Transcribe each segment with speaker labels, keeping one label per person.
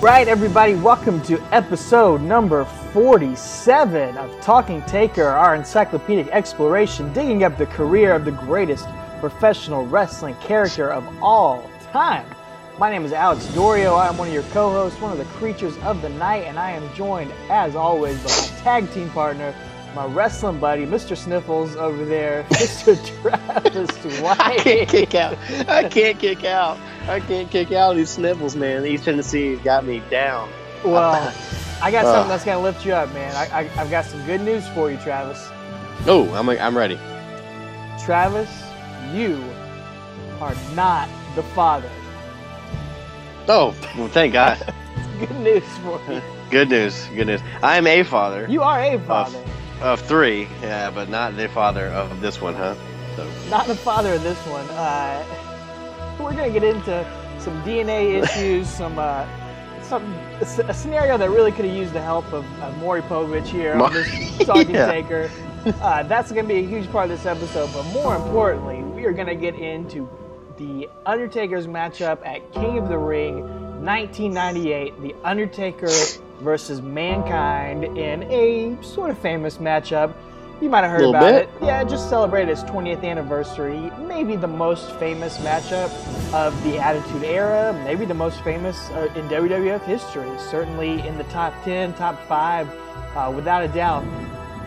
Speaker 1: right, everybody, welcome to episode number 47 of Talking Taker, our encyclopedic exploration, digging up the career of the greatest professional wrestling character of all time. My name is Alex Dorio. I'm one of your co hosts, one of the creatures of the night, and I am joined, as always, by my tag team partner, my wrestling buddy, Mr. Sniffles over there, Mr. Travis White.
Speaker 2: I can't kick out. I can't kick out. I can't kick out these sniffles, man. East Tennessee's got me down.
Speaker 1: Well, I got something that's gonna lift you up, man. I, I, I've got some good news for you, Travis.
Speaker 2: Oh, I'm I'm ready.
Speaker 1: Travis, you are not the father.
Speaker 2: Oh, well, thank God.
Speaker 1: Good news for you.
Speaker 2: Good news. Good news. I am a father
Speaker 1: You are a father,
Speaker 2: of three, yeah, but not the father of this one, huh? So,
Speaker 1: not the father of this one. Uh, we're gonna get into some DNA issues, some uh, some a, scenario that really could have used the help of, of Maury Povich here on this talking
Speaker 2: Yeah.
Speaker 1: taker. Uh, that's gonna be a huge part of this episode, but more importantly, we are gonna get into the Undertaker's matchup at King of the Ring 1998. The Undertaker versus Mankind in a sort of famous matchup. You might have heard about
Speaker 2: bit.
Speaker 1: it. Yeah, it just celebrated its 20th anniversary. Maybe the most famous matchup of the Attitude Era. Maybe the most famous uh, in WWF history. Certainly in the top 10, top 5, uh, without a doubt.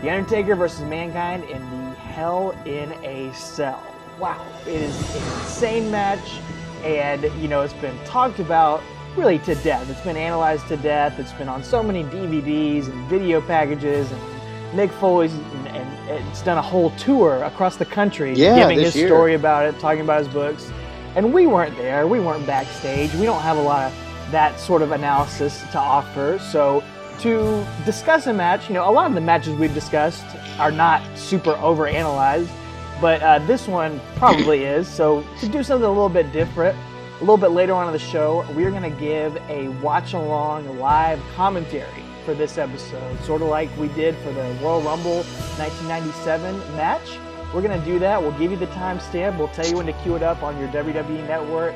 Speaker 1: The Undertaker versus Mankind in the Hell in a Cell. Wow, it is an insane match, and you know it's been talked about really to death. It's been analyzed to death. It's been on so many DVDs and video packages, and Mick Foley's and, and it's done a whole tour across the country,
Speaker 2: Yeah,
Speaker 1: giving his
Speaker 2: year.
Speaker 1: story about it, talking about his books. And we weren't there. We weren't backstage. We don't have a lot of that sort of analysis to offer. So to discuss a match, you know, a lot of the matches we've discussed are not super overanalyzed, but uh, this one probably is. So to do something a little bit different, a little bit later on in the show, we're going to give a watch along live commentary for this episode, sort of like we did for the Royal Rumble 1997 match. We're going to do that. We'll give you the timestamp. We'll tell you when to queue it up on your WWE network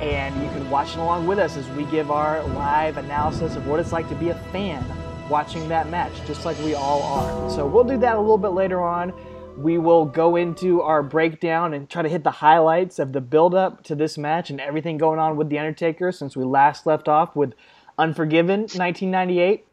Speaker 1: and you can watch it along with us as we give our live analysis of what it's like to be a fan watching that match, just like we all are. So we'll do that a little bit later on. We will go into our breakdown and try to hit the highlights of the build up to this match and everything going on with The Undertaker since we last left off with Unforgiven 1998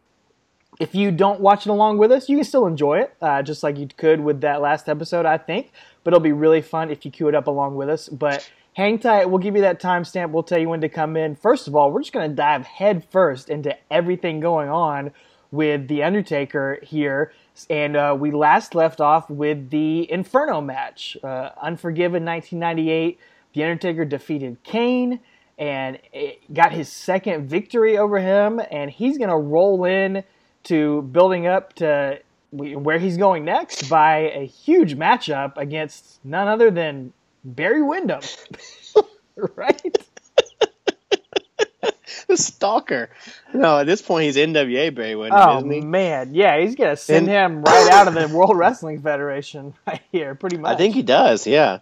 Speaker 1: if you don't watch it along with us, you can still enjoy it, uh, just like you could with that last episode, I think. But it'll be really fun if you queue it up along with us. But hang tight. We'll give you that timestamp. We'll tell you when to come in. First of all, we're just going to dive head first into everything going on with The Undertaker here. And uh, we last left off with the Inferno match. Uh, Unforgiven 1998. The Undertaker defeated Kane and got his second victory over him. And he's going to roll in to building up to where he's going next by a huge matchup against none other than Barry Windham. right?
Speaker 2: the stalker. No, at this point he's NWA Barry Windham,
Speaker 1: Oh
Speaker 2: isn't he?
Speaker 1: man, yeah, he's gonna send
Speaker 2: And-
Speaker 1: him right out of the World Wrestling Federation right here, pretty much.
Speaker 2: I think he does. Yeah,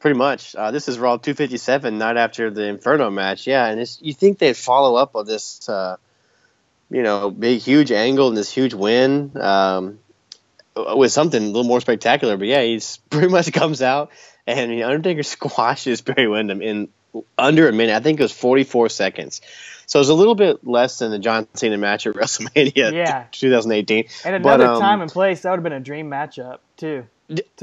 Speaker 2: pretty much. Uh, this is Raw 257, not after the Inferno match. Yeah, and it's, you think they'd follow up on this, uh, you know, big huge angle and this huge win um, with something a little more spectacular. But yeah, he's pretty much comes out and the Undertaker squashes Barry Windham in under a minute. I think it was 44 seconds. So it was a little bit less than the John Cena match at WrestleMania
Speaker 1: Yeah.
Speaker 2: 2018.
Speaker 1: and
Speaker 2: But,
Speaker 1: another
Speaker 2: um,
Speaker 1: time and place that would have been a dream matchup too.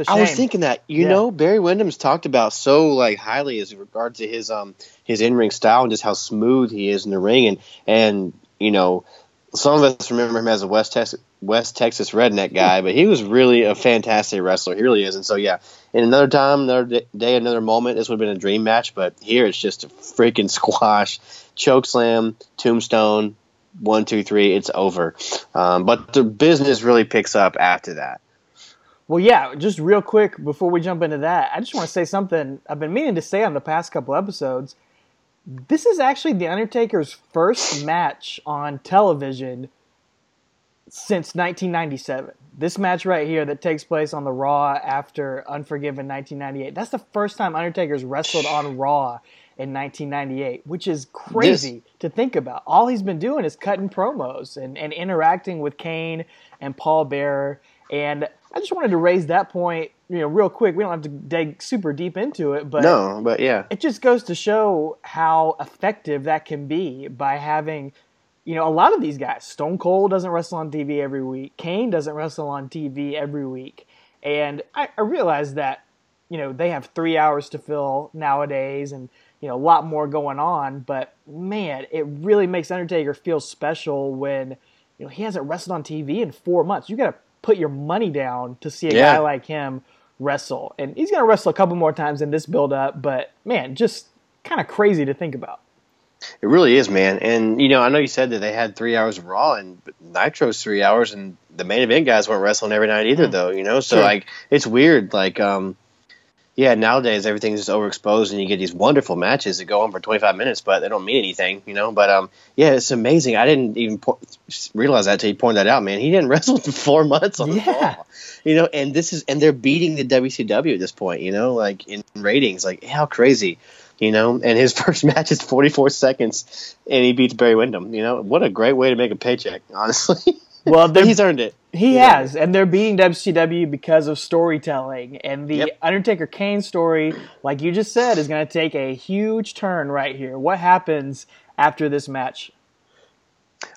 Speaker 2: I was thinking that you
Speaker 1: Yeah.
Speaker 2: know Barry Windham's talked about so like highly as regards to his um his in ring style and just how smooth he is in the ring and and you know some of us remember him as a West Texas West Texas redneck guy, but he was really a fantastic wrestler. He really is, and so yeah. In another time, another day, another moment, this would have been a dream match. But here, it's just a freaking squash, choke slam, tombstone, one, two, three. It's over. Um, but the business really picks up after that.
Speaker 1: Well, yeah, just real quick before we jump into that, I just want to say something I've been meaning to say on the past couple episodes. This is actually The Undertaker's first match on television since 1997. This match right here that takes place on the Raw after Unforgiven 1998. That's the first time Undertaker's wrestled on Raw. in 1998, which is crazy this, to think about. All he's been doing is cutting promos and, and interacting with Kane and Paul Bearer. And I just wanted to raise that point, you know, real quick. We don't have to dig super deep into it, but
Speaker 2: no, but yeah,
Speaker 1: it just goes to show how effective that can be by having, you know, a lot of these guys. Stone Cold doesn't wrestle on TV every week. Kane doesn't wrestle on TV every week, and I, I realize that, you know, they have three hours to fill nowadays, and you know, a lot more going on. But man, it really makes Undertaker feel special when, you know, he hasn't wrestled on TV in four months. You got to put your money down to see a yeah. guy like him wrestle. And he's going to wrestle a couple more times in this build up, but man, just kind of crazy to think about.
Speaker 2: It really is, man. And you know, I know you said that they had three hours of Raw and Nitro's three hours, and the main event guys weren't wrestling every night either, mm. though. You know, so like it's weird. Like, um, yeah, nowadays everything's just overexposed, and you get these wonderful matches that go on for 25 minutes, but they don't mean anything, you know. But um, yeah, it's amazing. I didn't even po- realize that until you pointed that out, man. He didn't wrestle for four months on yeah. Raw, you know. And this is and they're beating the WCW at this point, you know, like in ratings. Like how crazy, you know. And his first match is 44 seconds, and he beats Barry Windham. You know, what a great way to make a paycheck, honestly.
Speaker 1: Well,
Speaker 2: he's earned it.
Speaker 1: He yeah. has, and they're beating WCW because of storytelling. And the yep. Undertaker Kane story, like you just said, is going to take a huge turn right here. What happens after this match?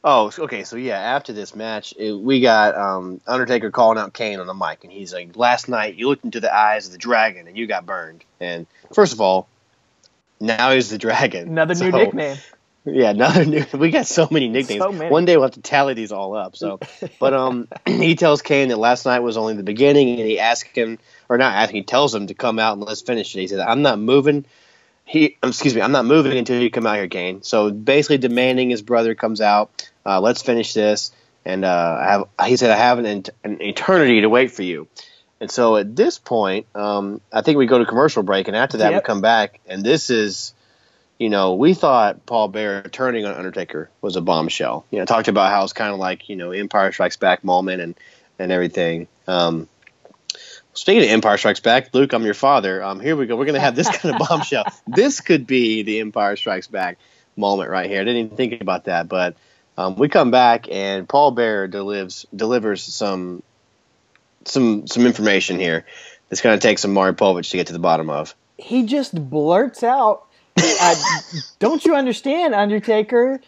Speaker 2: Oh, okay. So yeah, after this match, it, we got um, Undertaker calling out Kane on the mic, and he's like, "Last night you looked into the eyes of the dragon, and you got burned." And first of all, now he's the dragon.
Speaker 1: Another so, new nickname.
Speaker 2: Yeah, another new. We got so many nicknames. So many. One day we'll have to tally these all up. So, but um, he tells Kane that last night was only the beginning, and he asks him, or not asking, he tells him to come out and let's finish it. He said, "I'm not moving." He, excuse me, I'm not moving until you come out here, Kane. So basically, demanding his brother comes out. Uh, let's finish this. And uh, I have, he said, I have an, an eternity to wait for you. And so at this point, um, I think we go to commercial break, and after that, yep. we come back, and this is you know, we thought Paul Bearer turning on Undertaker was a bombshell. You know, talked about how it's kind of like you know Empire Strikes Back moment and and everything. Um, speaking of Empire Strikes Back, Luke, I'm your father. Um, here we go. We're gonna have this kind of bombshell. this could be the Empire Strikes Back moment right here. I didn't even think about that, but um, we come back and Paul Bearer delivers delivers some some some information here. It's gonna take some Maury Povich to get to the bottom of.
Speaker 1: He just blurts out uh, don't you understand, Undertaker?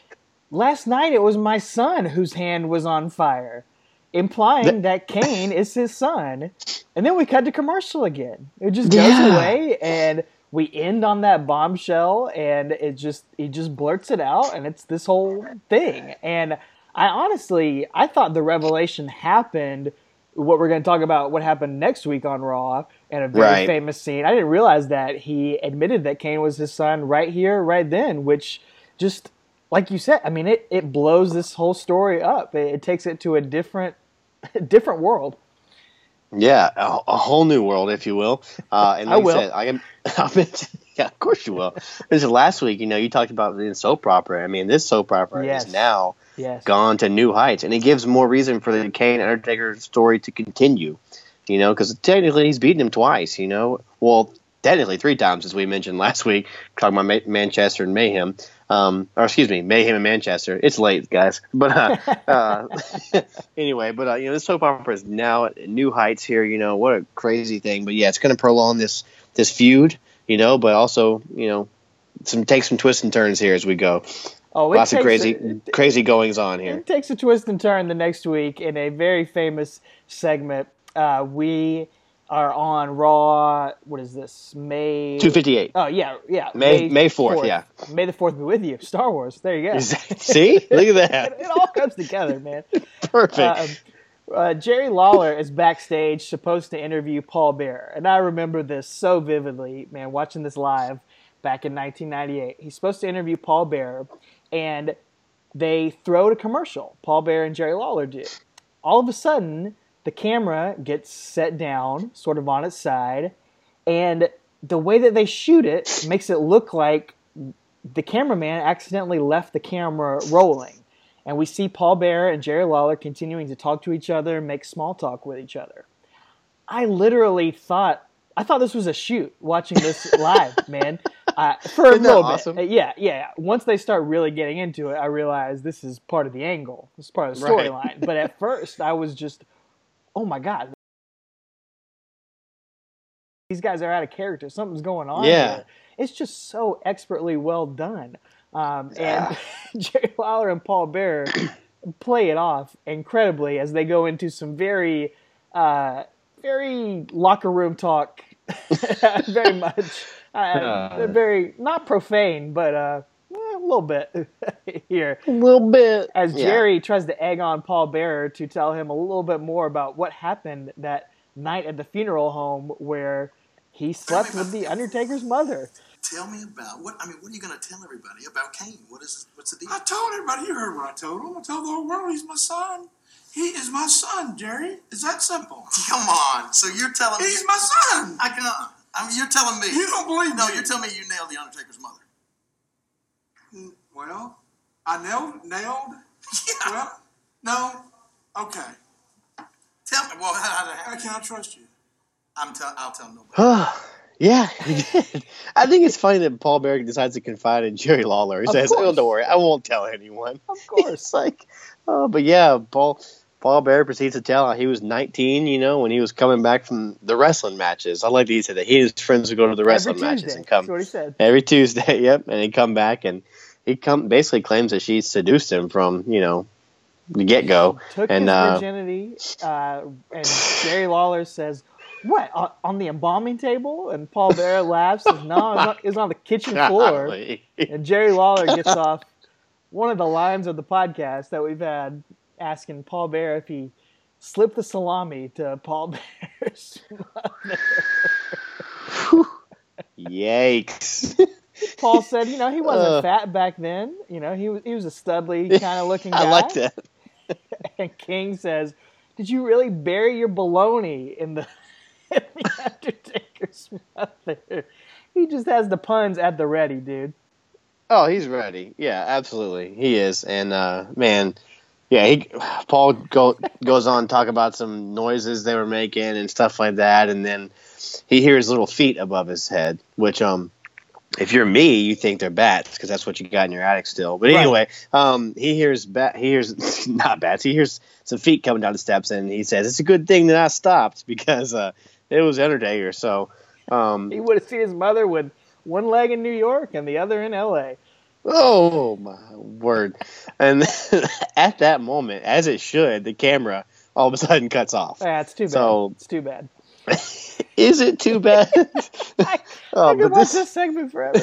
Speaker 1: Last night it was my son whose hand was on fire, implying that Kane is his son. And then we cut to commercial again. It just goes yeah. away, and we end on that bombshell, and it just he just blurts it out, and it's this whole thing. And I honestly, I thought the revelation happened what we're going to talk about what happened next week on Raw and a very right. famous scene. I didn't realize that he admitted that Kane was his son right here, right then, which just like you said, I mean, it, it blows this whole story up. It, it takes it to a different different world.
Speaker 2: Yeah, a, a, whole new world, if you will. Uh, and like I will. Said, I am. I mentioned, yeah, of course you will. This is last week. You know, you talked about the soap opera. I mean, this soap opera yes. is now yes. gone to new heights, and it gives more reason for the Kane Undertaker story to continue. You know, because technically he's beaten him twice. You know, well, technically three times, as we mentioned last week, talking about Manchester and Mayhem. Um, or excuse me, Mayhem and Manchester. It's late, guys. But uh, uh, anyway, but uh, you know, this soap opera is now at new heights here. You know, what a crazy thing. But yeah, it's going to prolong this this feud. You know, but also you know, some take some twists and turns here as we go. Oh, lots of crazy, a, it, crazy goings on here.
Speaker 1: It takes a twist and turn the next week in a very famous segment. Uh, we are on Raw. What is this? May
Speaker 2: two fifty eight.
Speaker 1: Oh yeah, yeah.
Speaker 2: May May fourth. Yeah.
Speaker 1: May the fourth be with you. Star Wars. There you go.
Speaker 2: See, look at that.
Speaker 1: it, it, all comes together, man.
Speaker 2: Perfect. Um,
Speaker 1: uh, Jerry Lawler is backstage, supposed to interview Paul Bearer, and I remember this so vividly, man. Watching this live back in 1998, he's supposed to interview Paul Bearer, and they throw a commercial. Paul Bearer and Jerry Lawler do. All of a sudden, the camera gets set down, sort of on its side, and the way that they shoot it makes it look like the cameraman accidentally left the camera rolling. And we see Paul Bear and Jerry Lawler continuing to talk to each other, make small talk with each other. I literally thought I thought this was a shoot watching this live, man. Uh, for a
Speaker 2: Isn't that
Speaker 1: little
Speaker 2: awesome?
Speaker 1: bit, Uh, yeah, yeah. Once they start really getting into it, I realize this is part of the angle. This is part of the
Speaker 2: Right.
Speaker 1: storyline. but at first, I was just, oh my god, these guys are out of character. Something's going on.
Speaker 2: Yeah.
Speaker 1: here. it's just so expertly well done. Um,
Speaker 2: Yeah.
Speaker 1: and Jerry Lawler and Paul Bear play it off incredibly as they go into some very, uh, very locker room talk. very much. Uh, very not profane, but uh, a little bit here.
Speaker 2: A little bit.
Speaker 1: As
Speaker 2: Yeah.
Speaker 1: Jerry tries to egg on Paul Bearer to tell him a little bit more about what happened that night at the funeral home where he slept with the Undertaker's mother.
Speaker 3: Tell me about what I mean. What are you going to tell everybody about Kane? What is what's the deal?
Speaker 4: I told everybody. You heard what I told him. I told the whole world he's my son. He is my son, Jerry. Is that simple.
Speaker 3: Come on. So you're telling me
Speaker 4: He's my son.
Speaker 3: I can't. I mean, you're telling me
Speaker 4: You don't believe
Speaker 3: No,
Speaker 4: me.
Speaker 3: you're telling me you nailed the Undertaker's mother.
Speaker 4: Mm, Well, I nailed nailed.
Speaker 3: Yeah.
Speaker 4: Well, no. Okay.
Speaker 3: Tell me. Well, how, how,
Speaker 4: How
Speaker 3: how,
Speaker 4: can I trust you?
Speaker 3: I'm tell. I'll tell nobody.
Speaker 2: yeah, he did. I think it's funny that Paul Bear decides to confide in Jerry Lawler. He
Speaker 1: Of
Speaker 2: says, "Oh, don't worry, I won't tell anyone."
Speaker 1: Of course.
Speaker 2: It's like, oh, but yeah, Paul Paul Bear proceeds to tell how he was 19, you know, when he was coming back from the wrestling matches. I like that he said that he and his friends would go to the wrestling matches and come
Speaker 1: That's what he said.
Speaker 2: every Tuesday. Yep, and he'd come back and he come basically claims that she seduced him from you know the get go.
Speaker 1: Took
Speaker 2: And
Speaker 1: his
Speaker 2: uh,
Speaker 1: virginity, uh, and Jerry Lawler says, "What on, on the embalming table?" And Paul Bear laughs. Says, "No, it's on, it's on the kitchen floor." And Jerry Lawler gets off one of the lines of the podcast that we've had, asking Paul Bear if he slipped the salami to Paul Bear's.
Speaker 2: Yikes!
Speaker 1: Paul said, "You know, he wasn't
Speaker 2: Uh.
Speaker 1: fat back then. You know, he was he was a studly kind of looking guy."
Speaker 2: I like that.
Speaker 1: And King says, "Did you really bury your baloney in the, the Undertaker's mother?" He just has the puns at the ready, dude.
Speaker 2: Oh, he's ready. Yeah, absolutely, he is. And uh, man, yeah, he Paul go, goes on talk about some noises they were making and stuff like that, and then he hears little feet above his head, which um. If you're me, you think they're bats because that's what you got in your attic still. But
Speaker 1: Right.
Speaker 2: anyway, um, he hears bat. He hears not bats. He hears some feet coming down the steps, and he says it's a good thing that I stopped because uh, it was Undertaker. So, um,
Speaker 1: He would have seen his mother with one leg in New York and the other in L.A.
Speaker 2: Oh my word! And at that moment, as it should, the camera all of a sudden cuts off.
Speaker 1: Ah, it's too bad.
Speaker 2: So-
Speaker 1: it's too bad.
Speaker 2: Is it too bad?
Speaker 1: I,
Speaker 2: oh,
Speaker 1: I could watch
Speaker 2: this
Speaker 1: this segment forever.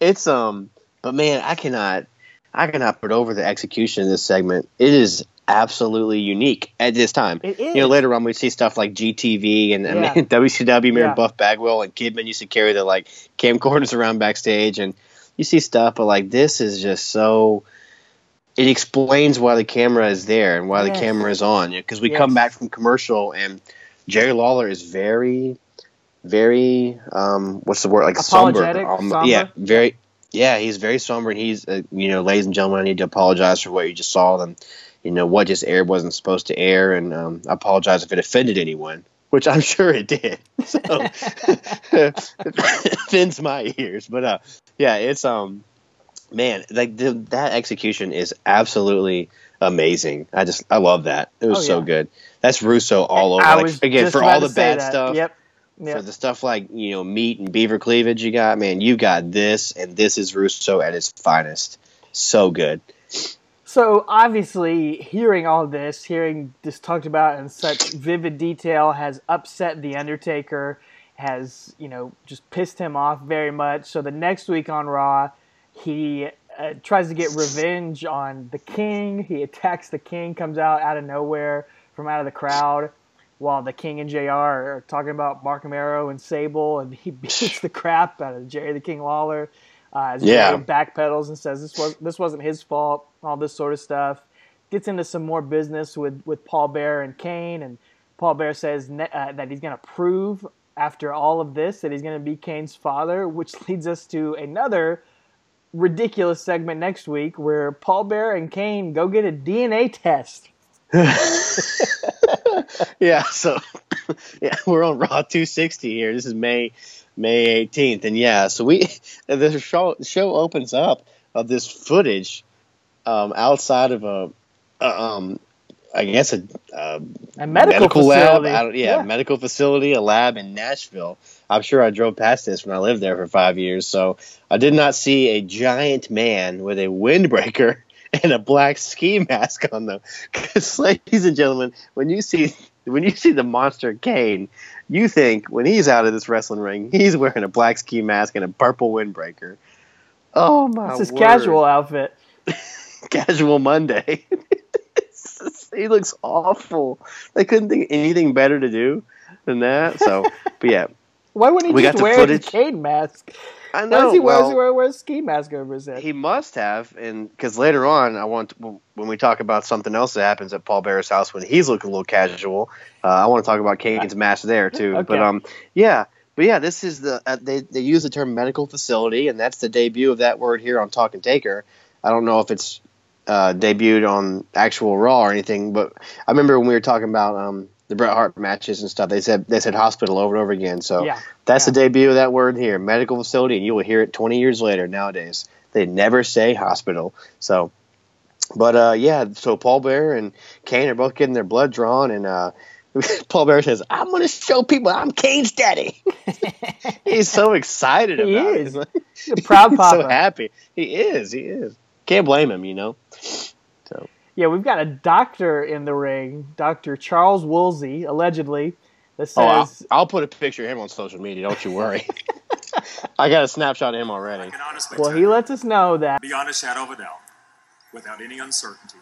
Speaker 2: it's um. But man, I cannot, I cannot put over the execution of this segment. It is absolutely unique at this time.
Speaker 1: It
Speaker 2: You know, later on we see stuff like GTV and, and
Speaker 1: Yeah.
Speaker 2: WCW. Remember
Speaker 1: Yeah.
Speaker 2: Buff Bagwell and Kidman used to carry the like camcorders around backstage, and you see stuff, but like this is just so. It explains why the camera is there and why
Speaker 1: Yes.
Speaker 2: the camera is on. Because we
Speaker 1: Yes.
Speaker 2: come back from commercial and Jerry Lawler is very, very um, what's the word like
Speaker 1: Apologetic,
Speaker 2: somber. Um,
Speaker 1: somber.
Speaker 2: Yeah, very. Yeah, he's very somber, and he's uh, you know, ladies and gentlemen, I need to apologize for what you just saw. And you know what just aired wasn't supposed to air, and um, I apologize if it offended anyone, which I'm sure it did. So it offends my ears, but uh, yeah, it's um, man, like the, that execution is absolutely amazing. I just I love that. It was
Speaker 1: Oh,
Speaker 2: so good. That's Russo all over. Like, again, for all the bad
Speaker 1: that.
Speaker 2: stuff,
Speaker 1: Yep.
Speaker 2: for the stuff like you know meat and beaver cleavage you got, man, you got this, and this is Russo at its finest. So good.
Speaker 1: So obviously, hearing all this, hearing this talked about in such vivid detail, has upset the Undertaker, has you know just pissed him off very much. So the next week on Raw, he uh, tries to get revenge on the King. He attacks the King, comes out out of nowhere from out of the crowd, while the King and J.R. are talking about Marc Mero and Sable, and he beats the crap out of Jerry the King Lawler. Uh, as
Speaker 2: Yeah.
Speaker 1: Backpedals and says this was this wasn't his fault, all this sort of stuff. Gets into some more business with, with Paul Bear and Kane, and Paul Bear says ne- uh, that he's going to prove after all of this that he's going to be Kane's father, which leads us to another ridiculous segment next week where Paul Bear and Kane go get a DNA test.
Speaker 2: yeah. So yeah, we're on Raw 260 here. This is May May 18th, and yeah, so we the show show opens up of this footage um, outside of a, a um, I guess a, a,
Speaker 1: A medical,
Speaker 2: lab.
Speaker 1: facility.
Speaker 2: I don't, yeah, medical facility, a lab in Nashville. I'm sure I drove past this when I lived there for five years, so I did not see a giant man with a windbreaker and a black ski mask on them. Because, ladies and gentlemen, when you see when you see the monster Kane, you think when he's out of this wrestling ring, he's wearing a black ski mask and a purple windbreaker. Oh my!
Speaker 1: It's his
Speaker 2: word.
Speaker 1: casual outfit.
Speaker 2: casual Monday. he looks awful. They couldn't think of anything better to do than that. So, but yeah,
Speaker 1: Why wouldn't he
Speaker 2: We
Speaker 1: just
Speaker 2: the
Speaker 1: wear
Speaker 2: footage.
Speaker 1: his Kane mask?
Speaker 2: I
Speaker 1: Why
Speaker 2: know.
Speaker 1: does he wear,
Speaker 2: well,
Speaker 1: does he wear, wear a ski mask over his head?
Speaker 2: he must have, and because later on, I want to, when we talk about something else that happens at Paul Bear's house when he's looking a little casual. Uh, I want to talk about Kane's mask there too.
Speaker 1: Okay.
Speaker 2: But um, yeah, but yeah, this is the uh, they they use the term medical facility, and that's the debut of that word here on Talk Talking Taker. I don't know if it's uh, debuted on actual Raw or anything, but I remember when we were talking about um, the Bret Hart matches and stuff. They said they said hospital over and over again. So
Speaker 1: Yeah,
Speaker 2: that's
Speaker 1: yeah.
Speaker 2: the debut of that word here, medical facility, and you will hear it 20 years later nowadays. They never say hospital. So, but uh, yeah, so Paul Bear and Kane are both getting their blood drawn, and uh, Paul Bear says, "I'm going to show people I'm Kane's daddy." He's so excited
Speaker 1: He
Speaker 2: about
Speaker 1: is.
Speaker 2: it.
Speaker 1: He's a proud
Speaker 2: He's
Speaker 1: papa.
Speaker 2: so happy. He is. He is. Can't blame him, you know. So
Speaker 1: Yeah, we've got a doctor in the ring, Dr. Charles Woolsey, allegedly, that
Speaker 2: oh, I'll,
Speaker 1: says,
Speaker 2: I'll put a picture of him on social media. Don't you worry. I got a snapshot of him
Speaker 3: I
Speaker 2: already.
Speaker 3: can honestly
Speaker 1: well,
Speaker 3: tell
Speaker 1: he
Speaker 3: you,
Speaker 1: lets us know that
Speaker 3: beyond a shadow of a doubt, without any uncertainty,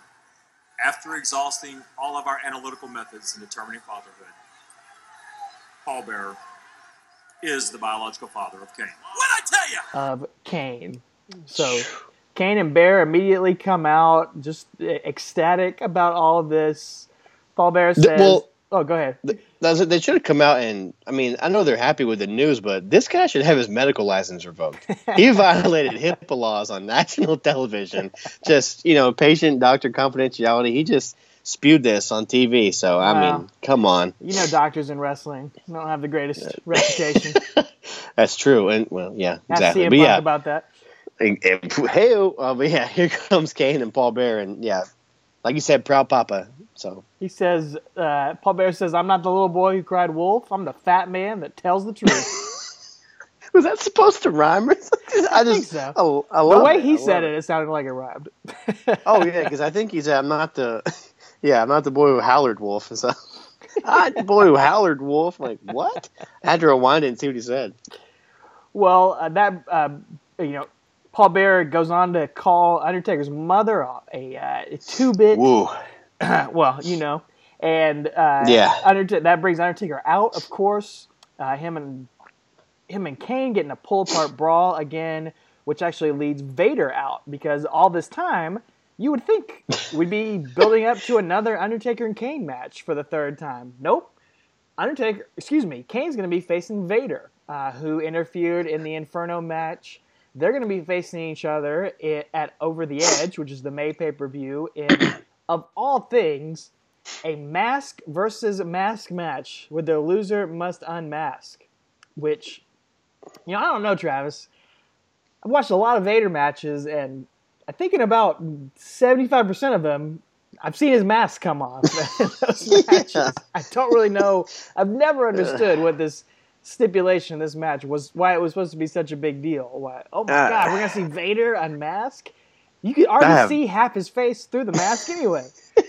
Speaker 3: after exhausting all of our analytical methods in determining fatherhood, Paul Bearer is the biological father of Kane. What'd I tell you?
Speaker 1: of Kane. So Kane and Bear immediately come out just ecstatic about all of this. Paul Bear says,
Speaker 2: well-
Speaker 1: "Oh, go ahead."
Speaker 2: They should have come out and I mean I know they're happy with the news, but this guy should have his medical license revoked. He violated HIPAA laws on national television. Just you know, patient doctor confidentiality. He just spewed this on TV. So I
Speaker 1: Wow.
Speaker 2: mean, come on,
Speaker 1: You know, doctors in wrestling don't have the greatest uh, reputation.
Speaker 2: that's true. And well, yeah,
Speaker 1: Ask
Speaker 2: exactly.
Speaker 1: CM
Speaker 2: But
Speaker 1: Punk
Speaker 2: yeah,
Speaker 1: about that.
Speaker 2: Hey, uh, but yeah, here comes Kane and Paul Bear, and yeah, like you said, proud papa. So
Speaker 1: He says, uh, Paul Bear says, I'm not the little boy who cried wolf. I'm the fat man that tells the truth.
Speaker 2: was that supposed to rhyme? or something? I
Speaker 1: think
Speaker 2: just,
Speaker 1: so.
Speaker 2: I, I
Speaker 1: the way
Speaker 2: it.
Speaker 1: he
Speaker 2: I
Speaker 1: said
Speaker 2: love
Speaker 1: it, it sounded like it rhymed.
Speaker 2: Oh yeah, because I think he said, "I'm not the, yeah, I'm not the boy who howled wolf." And so, I'm the boy who howled wolf. I'm like what? I had to rewind it and see what he said.
Speaker 1: Well, uh, that uh, you know, Paul Bear goes on to call Undertaker's mother a, uh, two-bit. Well, you know, and uh,
Speaker 2: Yeah.
Speaker 1: Undertaker that brings Undertaker out, of course. Uh, him and him and Kane getting a pull-apart brawl again, which actually leads Vader out because all this time you would think we'd be building up to another Undertaker and Kane match for the third time. Nope. Undertaker, excuse me, Kane's going to be facing Vader, uh, who interfered in the Inferno match. They're going to be facing each other at Over the Edge, which is the May pay per view. In of all things, a mask versus mask match where the loser must unmask. Which, you know, I don't know, Travis. I've watched a lot of Vader matches, and I think in about 75% of them, I've seen his mask come off those matches. I don't really know. I've never understood what this stipulation in this match was, why it was supposed to be such a big deal. Why? Oh my
Speaker 2: Uh,
Speaker 1: God, we're to see Vader unmask? You could already
Speaker 2: have-
Speaker 1: see half his face through the mask anyway.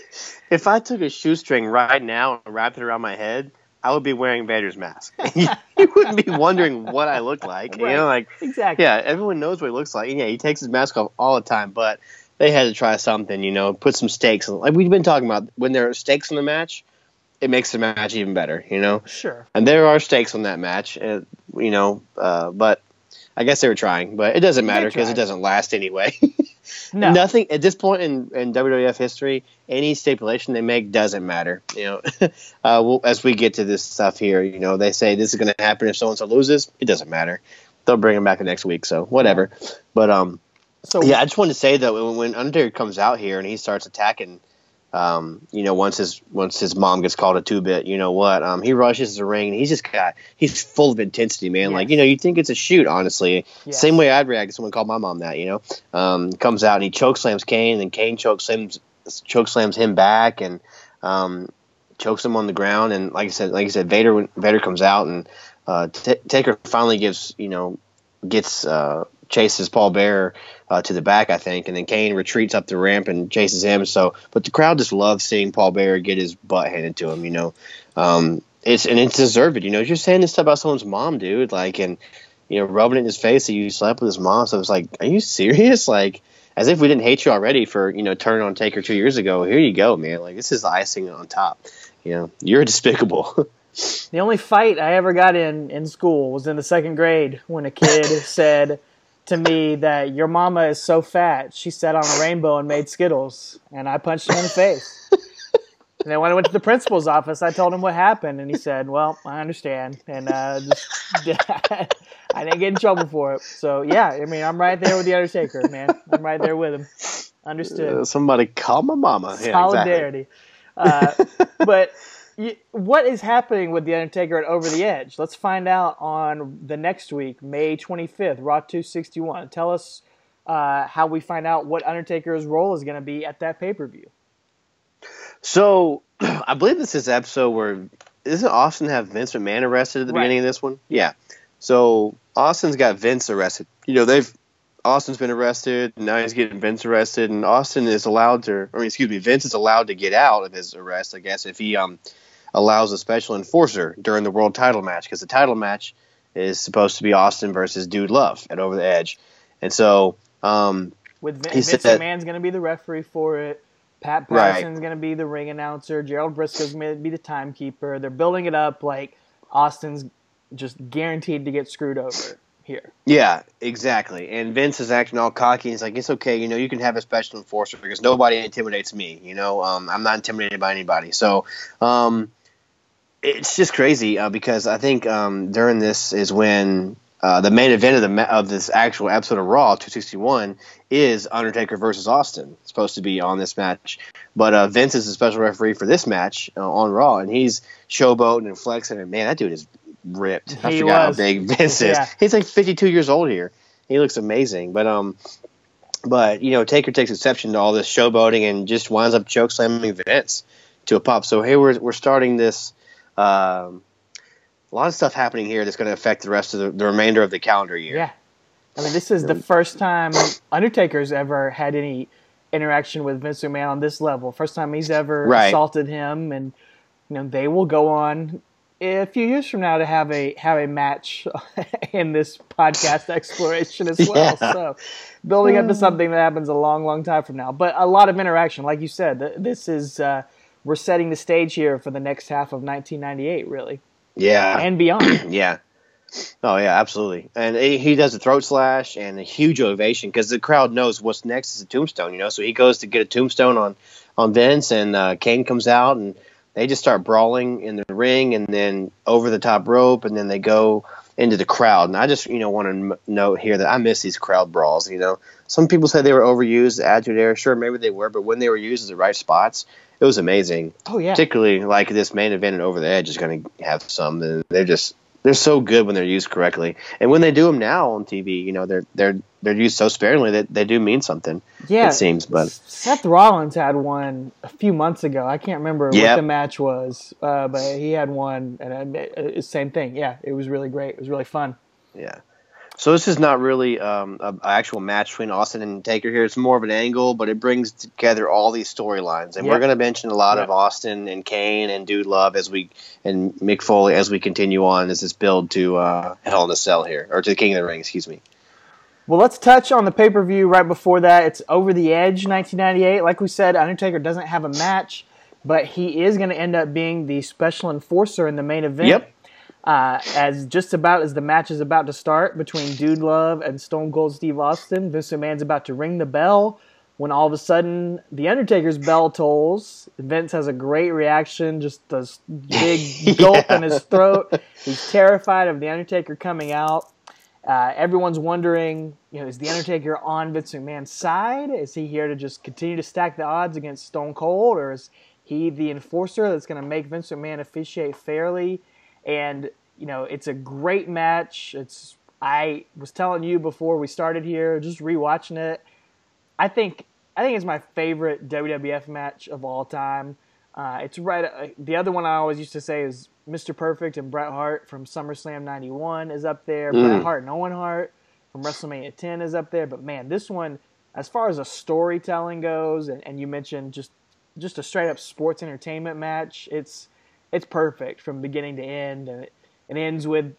Speaker 2: If I took a shoestring right now and wrapped it around my head, I would be wearing Vader's mask. you wouldn't be wondering what I look like. You know, like
Speaker 1: Exactly.
Speaker 2: yeah, everyone knows what he looks like. And yeah, he takes his mask off all the time, but they had to try something, you know, put some stakes. Like we've been talking about, when there are stakes in the match, it makes the match even better, you know.
Speaker 1: Sure.
Speaker 2: And there are stakes on that match, uh, you know. Uh, but I guess they were trying, but it doesn't matter because it doesn't last anyway.
Speaker 1: No.
Speaker 2: Nothing at this point in, in WWF history, any stipulation they make doesn't matter. You know, uh, well, as we get to this stuff here, you know, they say this is going to happen if so and so loses. It doesn't matter. They'll bring him back the next week, so whatever. But um,
Speaker 1: So
Speaker 2: yeah, I just wanted to say though, when, when Undertaker comes out here and he starts attacking um, you know, once his once his mom gets called a two bit, you know what? Um, he rushes the ring. And he's just got he's full of intensity, man. Like you know, you think it's a shoot, honestly. Same way I'd react if someone called my mom that. You know, um, comes out and he choke slams Kane, and Kane choke slams choke slams him back, and um, chokes him on the ground. And like I said, like I said, Vader Vader comes out and uh, T- Taker finally gives you know gets uh, chases Paul Bear uh, to the back, I think, and then Kane retreats up the ramp and chases him. So, but the crowd just loves seeing Paul Bear get his butt handed to him. You know, um, it's and it's deserved. You know, you're saying this stuff about someone's mom, dude. Like, and you know, rubbing it in his face that you slept with his mom. So it's like, are you serious? Like, as if we didn't hate you already for you know turning on Taker two years ago. Here you go, man. Like, this is the icing on top. You know, you're despicable.
Speaker 1: The only fight I ever got in in school was in the second grade when a kid said to me that your mama is so fat she sat on a rainbow and made Skittles, and I punched him in the face. And then when I went to the principal's office, I told him what happened, and he said, "Well, I understand," and uh, just, I didn't get in trouble for it. So yeah, I mean, I'm right there with the Undertaker, man. I'm right there with him. Understood
Speaker 2: Uh, Somebody call my mama. Yeah, exactly.
Speaker 1: solidarity. Uh, but what is happening with the Undertaker at Over the Edge? Let's find out on the next week, May 25th, Raw 261. Tell us uh, how we find out what Undertaker's role is going to be at that pay per view.
Speaker 2: So I believe this is episode where doesn't Austin have Vince McMahon arrested at the
Speaker 1: Right.
Speaker 2: beginning of this one? Yeah. So Austin's got Vince arrested. You know, they've Austin's been arrested, now he's getting Vince arrested, and Austin is allowed to I mean excuse me, Vince is allowed to get out of his arrest, I guess, if he um allows a special enforcer during the world title match, because the title match is supposed to be Austin versus Dude Love at Over the Edge. And so um
Speaker 1: With Vin- Vince
Speaker 2: that-
Speaker 1: McMahon's going to be the referee for it. Pat
Speaker 2: Right.
Speaker 1: Patterson's going to be the ring announcer. Gerald Brisco's going to be the timekeeper. They're building it up like Austin's just guaranteed to get screwed over here.
Speaker 2: Yeah, exactly. And Vince is acting all cocky. He's like, "It's okay, you know, you can have a special enforcer because nobody intimidates me. You know, um, I'm not intimidated by anybody." So, um, it's just crazy uh, because I think um, during this is when uh, the main event of the of this actual episode of Raw 261 is Undertaker versus Austin. It's supposed to be on this match, but uh, Vince is the special referee for this match uh, on Raw, and he's showboating and flexing. And man, that dude is ripped. I
Speaker 1: He
Speaker 2: forgot
Speaker 1: was.
Speaker 2: how big Vince is.
Speaker 1: Yeah.
Speaker 2: He's like 52 years old here. He looks amazing, but um, but you know, Taker takes exception to all this showboating and just winds up choke slamming Vince to a pop. So hey, we're we're starting this. Um, a lot of stuff happening here that's going to affect the rest of the, the remainder of the calendar year.
Speaker 1: Yeah. I mean, this is the first time Undertaker's ever had any interaction with Vince McMahon on this level. First time he's ever
Speaker 2: Right.
Speaker 1: assaulted him, and you know they will go on a few years from now to have a have a match in this podcast exploration as well.
Speaker 2: Yeah.
Speaker 1: So building up to something that happens a long, long time from now. But a lot of interaction, like you said. This is uh, we're setting the stage here for the next half of 1998, really,
Speaker 2: Yeah.
Speaker 1: and beyond.
Speaker 2: Yeah. Oh yeah, absolutely. And he, he does a throat slash and a huge ovation because the crowd knows what's next is a tombstone, you know. So he goes to get a tombstone on on Vince, and uh, Kane comes out, and they just start brawling in the ring, and then over the top rope, and then they go into the crowd. And I just you know want to m- note here that I miss these crowd brawls. You know, some people say they were overused, the Attitude Era. Sure, maybe they were, but when they were used at the right spots, it was amazing
Speaker 1: Oh yeah.
Speaker 2: particularly like this main event and over the edge is going to have some and they're just they're so good when they're used correctly and when they do them now on tv you know they're they're they're used so sparingly that they do mean something
Speaker 1: Yeah,
Speaker 2: it seems but
Speaker 1: Seth Rollins had one a few months ago. I can't remember what the match was, uh, but he had one, and uh, uh, same thing. Yeah, it was really great. It was really fun.
Speaker 2: yeah so this is not really um, a, a actual match between Austin and Taker here. It's more of an angle, but it brings together all these storylines, and
Speaker 1: Yep.
Speaker 2: we're going to mention a lot of Austin and Kane and Dude Love as we and Mick Foley as we continue on as this build to uh, Hell in a Cell here, or to the King of the Ring, excuse me.
Speaker 1: Well, let's touch on the pay per view right before that. It's Over the Edge 1998. Like we said, Undertaker doesn't have a match, but he is going to end up being the special enforcer in the main event.
Speaker 2: Yep.
Speaker 1: Uh, as just about as the match is about to start between Dude Love and Stone Cold Steve Austin, Vince McMahon's about to ring the bell. When all of a sudden the Undertaker's bell tolls, Vince has a great reaction, just a big gulp in his throat. He's terrified of the Undertaker coming out, Uh, everyone's wondering, you know, is the Undertaker on Vince McMahon's side? Is he here to just continue to stack the odds against Stone Cold, or is he the enforcer that's going to make Vince McMahon officiate fairly? And you know, it's a great match. It's I was telling you before we started here, just rewatching it. I think I think it's my favorite WWF match of all time. Uh, it's right. Uh, the other one I always used to say is Mr. Perfect and Bret Hart from SummerSlam '91 is up there. Mm. Bret Hart and Owen Hart from WrestleMania 10 is up there. But man, this one, as far as a storytelling goes, and, and you mentioned just just a straight up sports entertainment match, it's it's perfect from beginning to end, and it, it ends with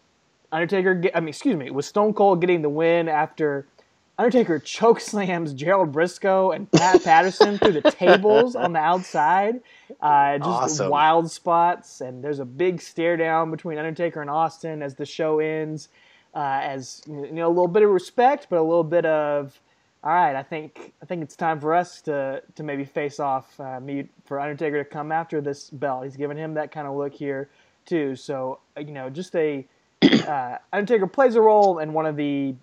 Speaker 1: Undertaker. Get, I mean, excuse me, with Stone Cold getting the win after Undertaker choke slams Gerald Brisco and Pat Patterson through the tables on the outside. Uh, just awesome. wild spots, and there's a big stare down between Undertaker and Austin as the show ends. Uh, as you know, a little bit of respect, but a little bit of, all right, I think I think it's time for us to to maybe face off. Uh, me for Undertaker to come after this belt. He's giving him that kind of look here too. So uh, you know, just a uh, Undertaker plays a role in one of the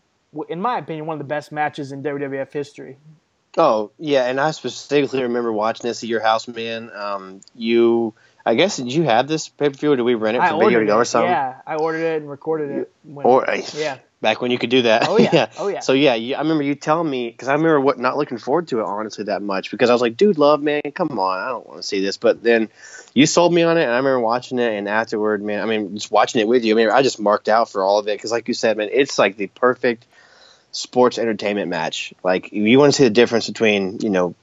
Speaker 1: in my opinion, one of the best matches in WWF history.
Speaker 2: Oh yeah, and I specifically remember watching this at your house, man. Um, you, I guess, did you have this pay per view, or did we rent it from Video Go or something?
Speaker 1: Yeah, I ordered it and recorded it.
Speaker 2: When, or yeah, back when you could do that.
Speaker 1: Oh yeah, yeah. oh yeah.
Speaker 2: So yeah, you, I remember you telling me because I remember what not looking forward to it honestly that much because I was like, dude, love man, come on, I don't want to see this. But then you sold me on it, and I remember watching it, and afterward, man, I mean, just watching it with you, I mean, I just marked out for all of it because, like you said, man, it's like the perfect sports entertainment match. Like you want to see the difference between you know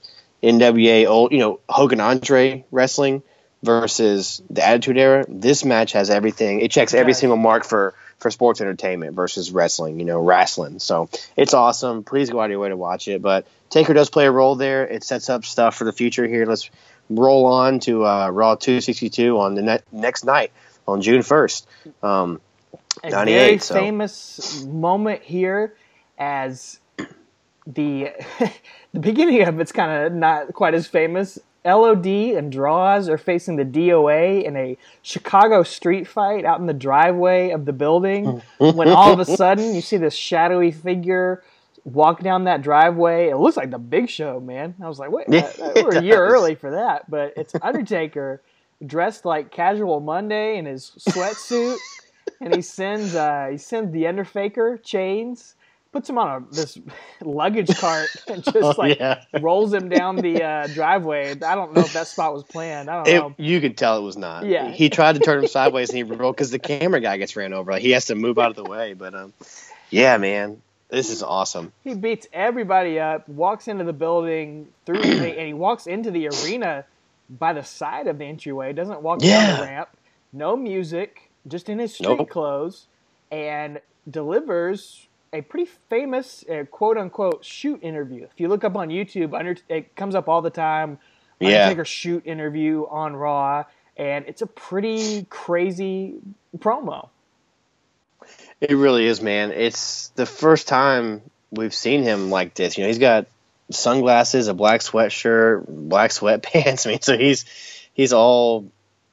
Speaker 2: NWA old you know Hogan Andre wrestling versus the Attitude Era. This match has everything. It checks every single mark for for sports entertainment versus wrestling. You know wrestling. So it's awesome. Please go out of your way to watch it. But Taker does play a role there. It sets up stuff for the future here. Let's roll on to uh, Raw 262 on the ne- next night on June 1st. Um,
Speaker 1: a very so. famous moment here as the the beginning of it's kind of not quite as famous. LOD and Droz are facing the DOA in a Chicago street fight out in the driveway of the building. when all of a sudden you see this shadowy figure walk down that driveway. It looks like the Big Show, man. I was like, wait, yeah, we're a year early for that, but it's Undertaker dressed like Casual Monday in his sweatsuit, and he sends uh, he sends the Undertaker chains puts him on a this luggage cart and just oh, like yeah. rolls him down the uh, driveway. I don't know if that spot was planned. I don't it, know.
Speaker 2: You could tell it was not.
Speaker 1: Yeah,
Speaker 2: he tried to turn him sideways and he rolled because the camera guy gets ran over. Like he has to move out of the way. But um, yeah, man, this is awesome.
Speaker 1: He beats everybody up, walks into the building through, the, and he walks into the arena by the side of the entryway. Doesn't walk yeah. down the ramp. No music, just in his street nope. clothes, and delivers a pretty famous uh, quote unquote shoot interview. If you look up on YouTube, under, it comes up all the time. Undertaker yeah. shoot interview on Raw, and it's a pretty crazy promo.
Speaker 2: It really is, man. It's the first time we've seen him like this. You know, he's got sunglasses, a black sweatshirt, black sweatpants. I mean, so he's he's all,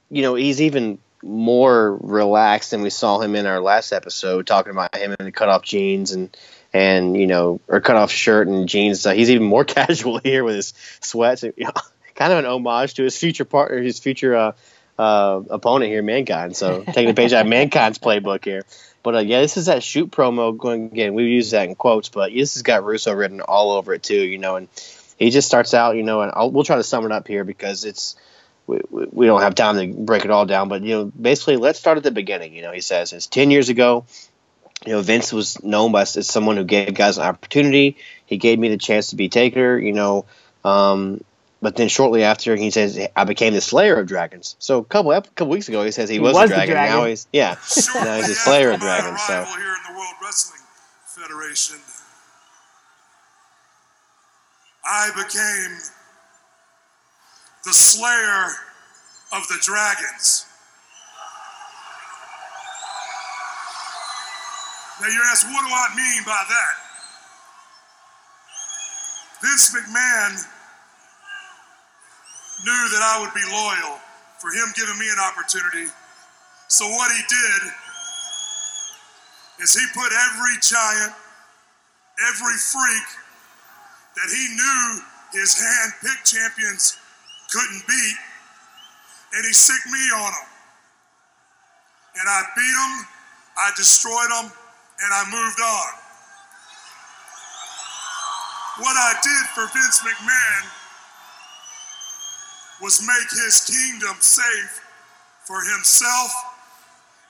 Speaker 2: you know, he's even more relaxed than we saw him in our last episode, talking about him in the cutoff jeans and and you know or cutoff shirt and jeans. So he's even more casual here with his sweats. You know, kind of an homage to his future partner, his future uh, uh, opponent here, Mankind. So taking a page out of Mankind's playbook here. But uh, yeah, this is that shoot promo going again. We use that in quotes, but this has got Russo written all over it too. You know, and he just starts out, you know, and I'll, we'll try to sum it up here because it's we, we don't have time to break it all down, but you know, basically, let's start at the beginning. You know, he says it's ten years ago. You know, Vince was known by as someone who gave guys an opportunity. He gave me the chance to be Taker. You know, um, but then shortly after, he says I became the Slayer of Dragons. So a couple a couple weeks ago, he says he, he was, was, a dragon. dragon. Now he's yeah, now he's the Slayer of Dragons. So
Speaker 4: here in the World Wrestling Federation, I became the slayer of the dragons. Now you ask, what do I mean by that? Vince McMahon knew that I would be loyal for him giving me an opportunity. So what he did
Speaker 5: is he put every giant, every freak that he knew his hand-picked champions couldn't beat, and he sicked me on them. And I beat them, I destroyed them, and I moved on. What I did for Vince McMahon was make his kingdom safe for himself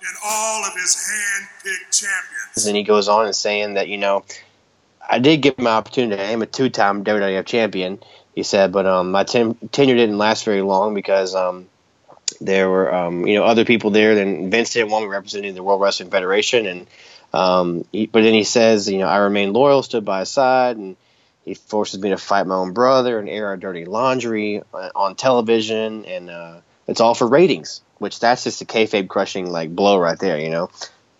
Speaker 5: and all of his hand-picked champions.
Speaker 2: And he goes on and saying that you know, I did give him an opportunity. I am a two-time WWF champion. He said, but um, my ten- tenure didn't last very long because um, there were um, you know other people there. Then Vince didn't want me representing the World Wrestling Federation, and um, he, but then he says, you know, I remain loyal, stood by his side, and he forces me to fight my own brother and air our dirty laundry on television, and uh, it's all for ratings. Which that's just a kayfabe crushing like blow right there, you know.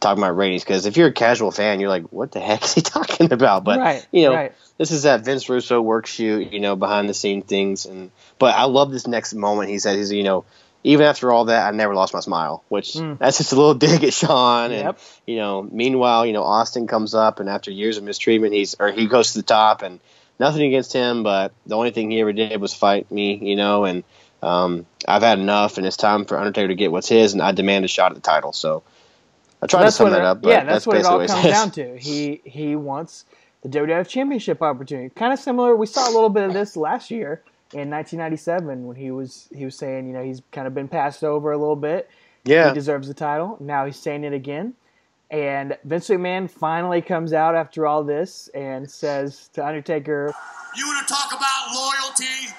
Speaker 2: Talking about ratings because if you're a casual fan, you're like, what the heck is he talking about? But
Speaker 1: Right,
Speaker 2: you know,
Speaker 1: right.
Speaker 2: this is that Vince Russo work shoot, you know, behind the scene things, and but I love this next moment. He said, he's you know, even after all that, I never lost my smile, which that's just a little dig at Shawn. And you know, meanwhile, you know, Austin comes up, and after years of mistreatment, he's or he goes to the top, and nothing against him, but the only thing he ever did was fight me, you know, and um, I've had enough, and it's time for Undertaker to get what's his, and I demand a shot at the title. So I tried to
Speaker 1: that's
Speaker 2: sum that
Speaker 1: it,
Speaker 2: up, but
Speaker 1: yeah, that's, what it all comes down to. He he wants the WWF Championship opportunity. Kind of similar. We saw a little bit of this last year in 1997 when he was he was saying you know he's kind of been passed over a little bit.
Speaker 2: Yeah,
Speaker 1: He deserves the title. Now he's saying it again. And Vince McMahon finally comes out after all this and says to Undertaker,
Speaker 6: You want to talk about loyalty,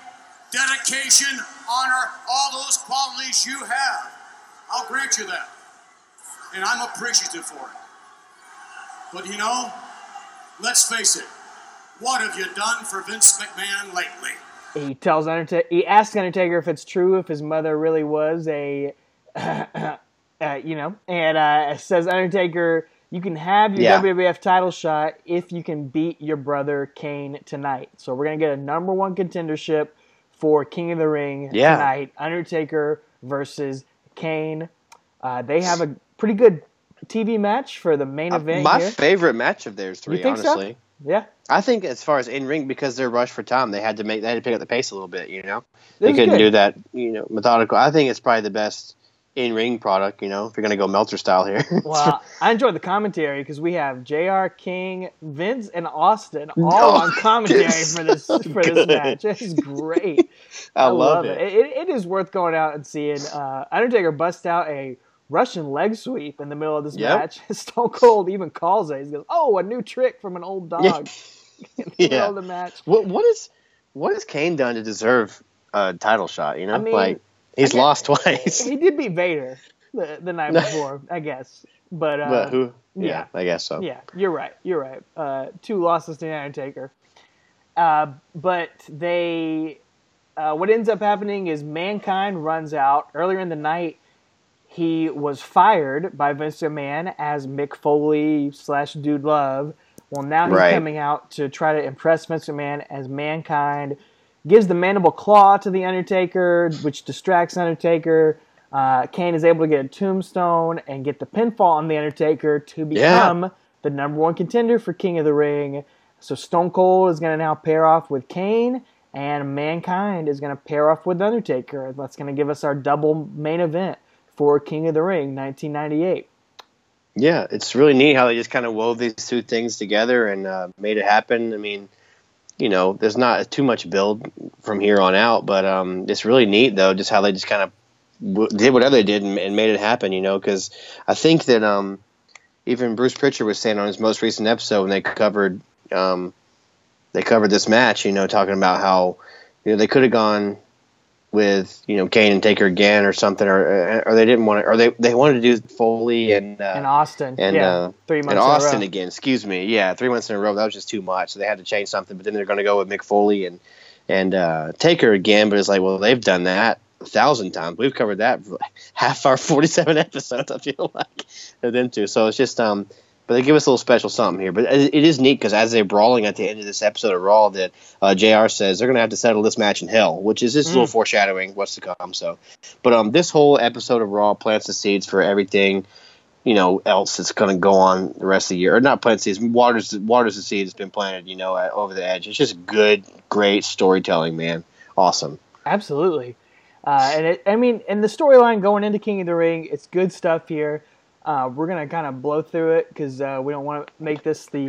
Speaker 6: dedication, honor, all those qualities you have. I'll grant you that. And I'm appreciative for it. But you know, let's face it, what have you done for Vince McMahon lately?
Speaker 1: he tells Undertaker, he asks Undertaker if it's true if his mother really was a, uh, you know, and uh, says Undertaker, you can have your
Speaker 2: Yeah.
Speaker 1: WWF title shot if you can beat your brother Kane tonight. So we're gonna get a number one contendership for King of the Ring
Speaker 2: Yeah.
Speaker 1: tonight. Undertaker versus Kane. Uh, they have a pretty good TV match for the main event
Speaker 2: my
Speaker 1: here.
Speaker 2: favorite match of theirs three,
Speaker 1: You think so?
Speaker 2: honestly.
Speaker 1: yeah,
Speaker 2: I think as far as in ring, because they're rushed for time, they had to make they had to pick up the pace a little bit. You know,
Speaker 1: This
Speaker 2: they couldn't
Speaker 1: good.
Speaker 2: do that. You know, methodical. I think it's probably the best in ring product. You know, if you're gonna go Meltzer style here.
Speaker 1: Well, I enjoyed the commentary because we have Jr. King, Vince, and Austin all
Speaker 2: Oh,
Speaker 1: on commentary for this
Speaker 2: so
Speaker 1: for this match. It's great.
Speaker 2: I, love, it.
Speaker 1: it. It is worth going out and seeing. Uh, Undertaker bust out a Russian leg sweep in the middle of this
Speaker 2: Yep.
Speaker 1: match. Stone Cold even calls it. He goes, "Oh, a new trick from an old dog." in the middle
Speaker 2: Yeah.
Speaker 1: of the match.
Speaker 2: What what is what has Kane done to deserve a title shot? You know,
Speaker 1: I mean,
Speaker 2: like he's lost twice.
Speaker 1: He did beat Vader the, the night before, I guess. But, uh,
Speaker 2: but who?
Speaker 1: yeah.
Speaker 2: Yeah, I guess so.
Speaker 1: Yeah, you're right. You're right. Uh, two losses to the Undertaker. Uh, but they, uh, what ends up happening is Mankind runs out earlier in the night. He was fired by Vince McMahon as Mick Foley slash Dude Love. Well, now he's
Speaker 2: Right.
Speaker 1: coming out to try to impress Vince McMahon as Mankind. Gives the mandible claw to the Undertaker, which distracts Undertaker. Uh, Kane is able to get a tombstone and get the pinfall on the Undertaker to become the number one contender for King of the Ring. So Stone Cold is going to now pair off with Kane, and Mankind is going to pair off with Undertaker. That's going to give us our double main event for King of the Ring 1998.
Speaker 2: Yeah, it's really neat how they just kind of wove these two things together and uh, made it happen. I mean, you know, there's not too much build from here on out, but um, it's really neat though, just how they just kind of w- did whatever they did and, and made it happen. You know, because I think that um, even Bruce Prichard was saying on his most recent episode when they covered um, they covered this match, you know, talking about how you know they could have gone with you know Kane and Taker again or something, or or they didn't want to, or they they wanted to do Foley and uh,
Speaker 1: And Austin,
Speaker 2: and
Speaker 1: yeah,
Speaker 2: uh,
Speaker 1: three months
Speaker 2: and
Speaker 1: in a
Speaker 2: Austin again. Excuse me, yeah, three months in a row. That was just too much. So they had to change something. But then they're going to go with Mick Foley and and uh, Taker again. But it's like, well, they've done that a thousand times. We've covered that half our forty-seven episodes. I feel like of them two. So it's just um. But they give us a little special something here. But it is neat because as they're brawling at the end of this episode of Raw, that uh, Jr. says they're going to have to settle this match in hell, which is just a
Speaker 1: Mm.
Speaker 2: little foreshadowing what's to come. So, but um, this whole episode of Raw plants the seeds for everything you know else that's going to go on the rest of the year or not planted seeds waters waters the seed has been planted you know at, over the edge it's just good great storytelling man awesome
Speaker 1: Absolutely. Uh, and it, I mean, and the storyline going into King of the Ring, it's good stuff here. Uh, we're gonna kind of blow through it because uh, we don't want to make this the,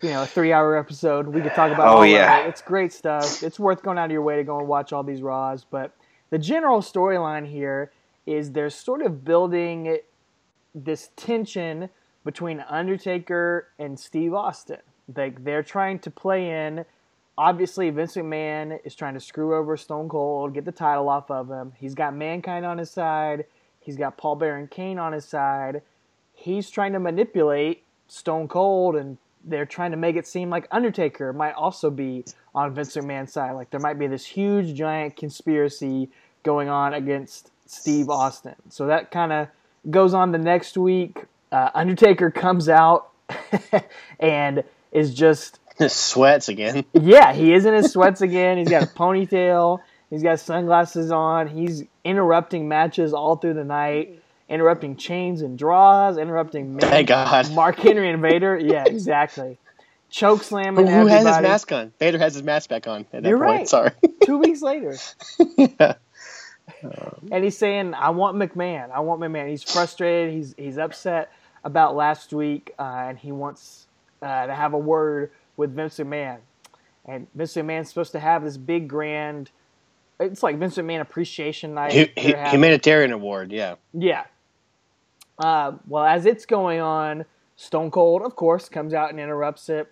Speaker 1: you know, a three-hour episode. We could talk about
Speaker 2: Oh, yeah.
Speaker 1: it. It's great stuff. It's worth going out of your way to go and watch all these Raws. But the general storyline here is they're sort of building this tension between Undertaker and Steve Austin. Like they're trying to play in. Obviously, Vince McMahon is trying to screw over Stone Cold, get the title off of him. He's got Mankind on his side. He's got Paul Bearer and Kane on his side. He's trying to manipulate Stone Cold, and they're trying to make it seem like Undertaker might also be on Vince McMahon's side. Like there might be this huge, giant conspiracy going on against Steve Austin. So that kind of goes on the next week. Uh, Undertaker comes out and is just
Speaker 2: sweats again
Speaker 1: yeah, he is in his sweats again. He's got a ponytail. He's got sunglasses on. He's interrupting matches all through the night, interrupting chains and draws, interrupting man-
Speaker 2: Thank God.
Speaker 1: Mark Henry and Vader. Yeah, exactly. Choke
Speaker 2: who,
Speaker 1: slamming
Speaker 2: who has his mask on vader has his mask back on at that
Speaker 1: You're
Speaker 2: point
Speaker 1: right.
Speaker 2: sorry
Speaker 1: Two weeks later,
Speaker 2: yeah.
Speaker 1: and he's saying, "I want McMahon. I want McMahon." He's frustrated. He's he's upset about last week, uh, and he wants uh, to have a word with Vince McMahon. And Vince McMahon's supposed to have this big grand. It's like Vince McMahon Appreciation Night.
Speaker 2: Hu-
Speaker 1: they're
Speaker 2: hu-
Speaker 1: having.
Speaker 2: humanitarian award yeah
Speaker 1: Yeah. Uh, well, as it's going on, Stone Cold, of course, comes out and interrupts it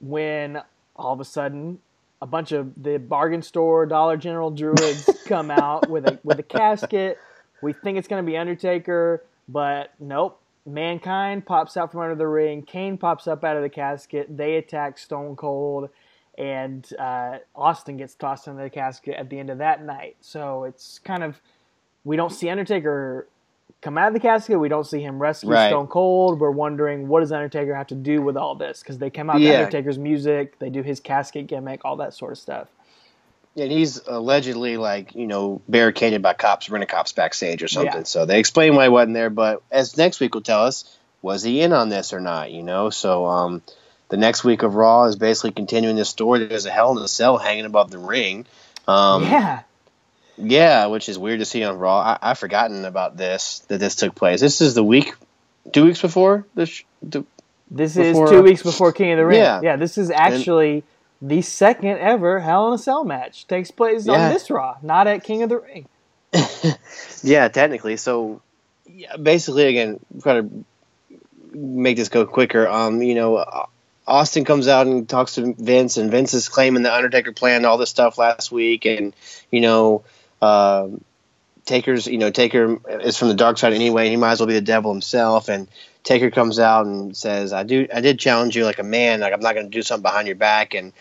Speaker 1: when all of a sudden a bunch of the bargain store Dollar General druids come out with a with a casket. We think it's going to be Undertaker, but nope. Mankind pops out from under the ring. Kane pops up out of the casket. They attack Stone Cold, and uh, Austin gets tossed into the casket at the end of that night. So it's kind of we don't see Undertaker come out of the casket. We don't see him rescue
Speaker 2: Right.
Speaker 1: Stone Cold. We're wondering what does Undertaker have to do with all this because they come out
Speaker 2: Yeah.
Speaker 1: Undertaker's music, they do his casket gimmick, all that sort of stuff.
Speaker 2: and he's allegedly like you know barricaded by cops, rent cops backstage or something.
Speaker 1: Yeah.
Speaker 2: So they explain why he wasn't there, but as next week will tell us, was he in on this or not? You know, so um, the next week of Raw is basically continuing this story. There's a Hell in a Cell hanging above the ring. Um,
Speaker 1: yeah,
Speaker 2: yeah, which is weird to see on Raw. I, I've forgotten about this that this took place. This is the week, two weeks before the. Sh- the
Speaker 1: this
Speaker 2: Before-
Speaker 1: is two weeks before King of the Ring.
Speaker 2: Yeah.
Speaker 1: yeah this is actually the second ever Hell in a Cell match takes place
Speaker 2: Yeah.
Speaker 1: on this Raw, not at King of the Ring.
Speaker 2: Yeah, technically. So, yeah, basically, again, try to make this go quicker. Um, you know, uh, Austin comes out and talks to Vince, and Vince is claiming the Undertaker planned all this stuff last week, and you know, um Taker's, you know, Taker is from the dark side anyway. He might as well be the devil himself, and Taker comes out and says, "I do, I did challenge you like a man. Like I'm not going to do something behind your back." And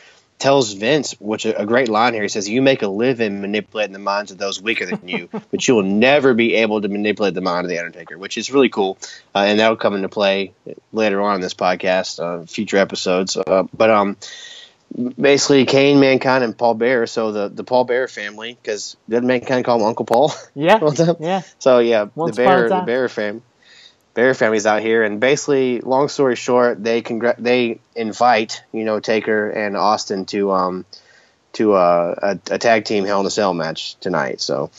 Speaker 2: tells Vince, which a great line here. He says, "You make a living manipulating the minds of those weaker than you, but you will never be able to manipulate the mind of the Undertaker," which is really cool, uh, and that'll come into play later on in this podcast, uh, future episodes. Uh, but um, basically, Kane, Mankind, and Paul Bearer. So the the Paul Bearer family, because did Mankind call him Uncle Paul?
Speaker 1: Yeah,
Speaker 2: all the time?
Speaker 1: yeah.
Speaker 2: So yeah,
Speaker 1: Once
Speaker 2: the bear, the bear fam, bear family's out here, and basically, long story short, they congr- they invite you know Taker and Austin to um to uh, a, a tag team Hell in a Cell match tonight. So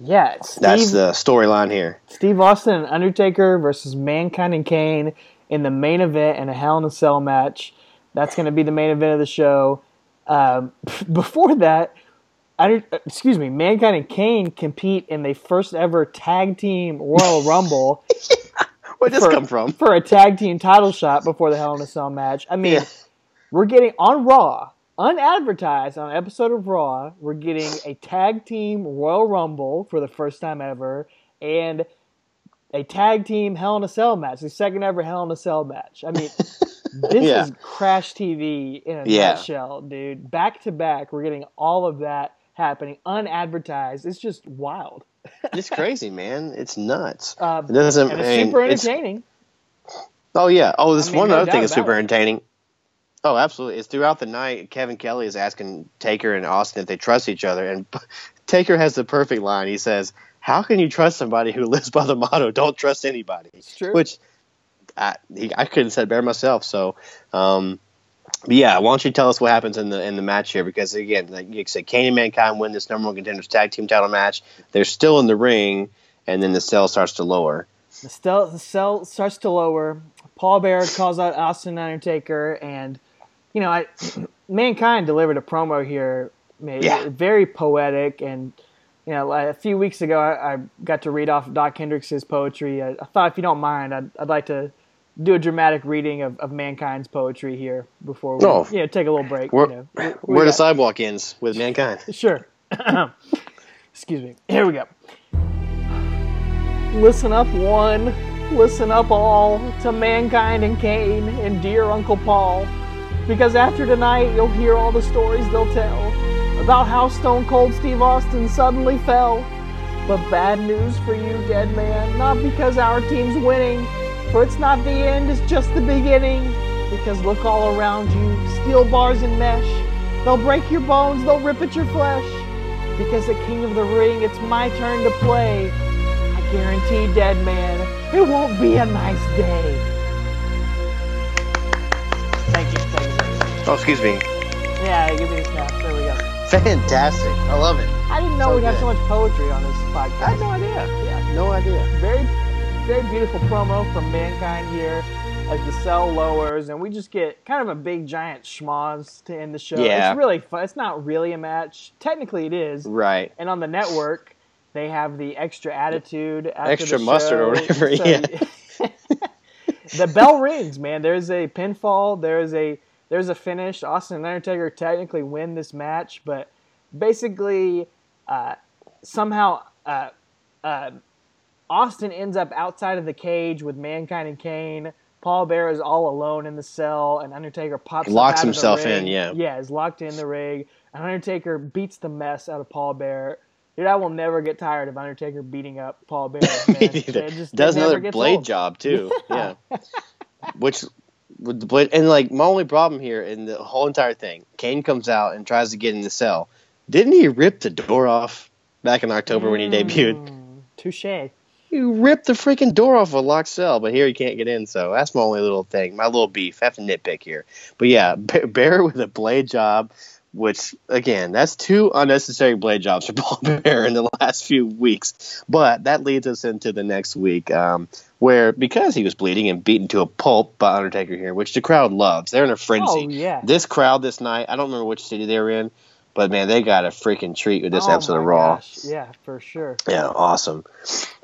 Speaker 1: Yeah, Steve,
Speaker 2: that's the storyline here.
Speaker 1: Steve Austin and Undertaker versus Mankind and Kane in the main event in a Hell in a Cell match. That's going to be the main event of the show. Um, before that, Under, excuse me, Mankind and Kane compete in the first ever tag team Royal Rumble
Speaker 2: Where'd this
Speaker 1: For-
Speaker 2: come from?
Speaker 1: for a tag team title shot before the Hell in a Cell match. I mean,
Speaker 2: Yeah.
Speaker 1: we're getting on Raw, unadvertised on an episode of Raw, we're getting a tag team Royal Rumble for the first time ever, and a tag team Hell in a Cell match, the second ever Hell in a Cell match. I mean, this
Speaker 2: Yeah.
Speaker 1: is Crash TV in a
Speaker 2: Yeah.
Speaker 1: nutshell, dude. Back to back, we're getting all of that happening unadvertised. It's just wild.
Speaker 2: It's crazy, man. It's nuts.
Speaker 1: Uh,
Speaker 2: It doesn't.
Speaker 1: and it's super
Speaker 2: it's-
Speaker 1: entertaining.
Speaker 2: Oh yeah. Oh, this
Speaker 1: I mean,
Speaker 2: one
Speaker 1: no
Speaker 2: other thing is super
Speaker 1: it.
Speaker 2: entertaining. Oh, absolutely. It's throughout the night. Kevin Kelly is asking Taker and Austin if they trust each other, and Taker has the perfect line. He says, "How can you trust somebody who lives by the motto "Don't trust anybody"?"
Speaker 1: It's true.
Speaker 2: Which I he, I couldn't said better myself. So, um, but yeah, why don't you tell us what happens in the in the match here? Because again, like you said, Kane and Mankind win this number one contenders tag team title match. They're still in the ring, and then the cell starts to lower.
Speaker 1: The, stel- the cell starts to lower. Paul Bearer calls out Austin Undertaker, and you know, I Mankind delivered a promo here, made
Speaker 2: Yeah.
Speaker 1: very poetic, and you know, a few weeks ago, I, I got to read off Doc Hendrix' poetry. I, I thought, if you don't mind, I'd, I'd like to do a dramatic reading of, of Mankind's poetry here before we,
Speaker 2: Oh.
Speaker 1: you know, take a little break.
Speaker 2: Where,
Speaker 1: you know. We- we
Speaker 2: where the sidewalk ends with Mankind.
Speaker 1: Sure. Excuse me. Here we go. Listen up, one. Listen up, all, to Mankind and Kane and dear Uncle Paul. Because after tonight, you'll hear all the stories they'll tell about how Stone Cold Steve Austin suddenly fell. But bad news for you, dead man. Not because our team's winning, for it's not the end, it's just the beginning. Because look all around you steel bars and mesh. They'll break your bones, they'll rip at your flesh. Because the King of the Ring, it's my turn to play. I guarantee, dead man, it won't be a nice day. Thank you, thank you.
Speaker 2: Oh, excuse me.
Speaker 1: Yeah, give me the snap. There we go.
Speaker 2: Fantastic. I love it.
Speaker 1: I didn't know
Speaker 2: So
Speaker 1: we'd have so much poetry on this podcast.
Speaker 2: I had no idea.
Speaker 1: Yeah,
Speaker 2: No idea.
Speaker 1: very, very beautiful promo from Mankind here like the cell lowers, and we just get kind of a big giant schmoz to end the show.
Speaker 2: Yeah.
Speaker 1: It's really fun. It's not really a match. Technically, it is.
Speaker 2: Right.
Speaker 1: And on the network, they have the extra attitude, after
Speaker 2: Extra mustard or whatever,
Speaker 1: So-
Speaker 2: yeah.
Speaker 1: the bell rings, man. There's a pinfall. There's a there's a finish. Austin and Undertaker technically win this match, but basically, uh, somehow uh, uh, Austin ends up outside of the cage with Mankind and Kane. Paul Bearer is all alone in the cell, and Undertaker pops.
Speaker 2: He
Speaker 1: up
Speaker 2: locks
Speaker 1: out of the
Speaker 2: himself in, yeah.
Speaker 1: yeah, is locked in the ring. And Undertaker beats the mess out of Paul Bearer. Dude, I will never get tired of Undertaker beating up Paul Bearer.
Speaker 2: Me neither.
Speaker 1: Just-
Speaker 2: Does another blade
Speaker 1: old.
Speaker 2: job too. Yeah. Which with the blade and like my only problem here in the whole entire thing, Kane comes out and tries to get in the cell. Didn't he rip the door off back in October when he debuted?
Speaker 1: Mm, Touche.
Speaker 2: He ripped the freaking door off a locked cell, but here he can't get in. So that's my only little thing, my little beef. I have to nitpick here, but yeah, Bear with a blade job, which again, that's two unnecessary blade jobs for Paul Bearer in the last few weeks. But that leads us into the next week, um, where because he was bleeding and beaten to a pulp by Undertaker here, which the crowd loves. They're in a frenzy.
Speaker 1: Oh, yeah.
Speaker 2: This crowd this night, I don't remember which city they were in, but man, they got a freaking treat with this
Speaker 1: Oh
Speaker 2: episode of Raw.
Speaker 1: gosh. Yeah, for sure.
Speaker 2: Yeah, awesome.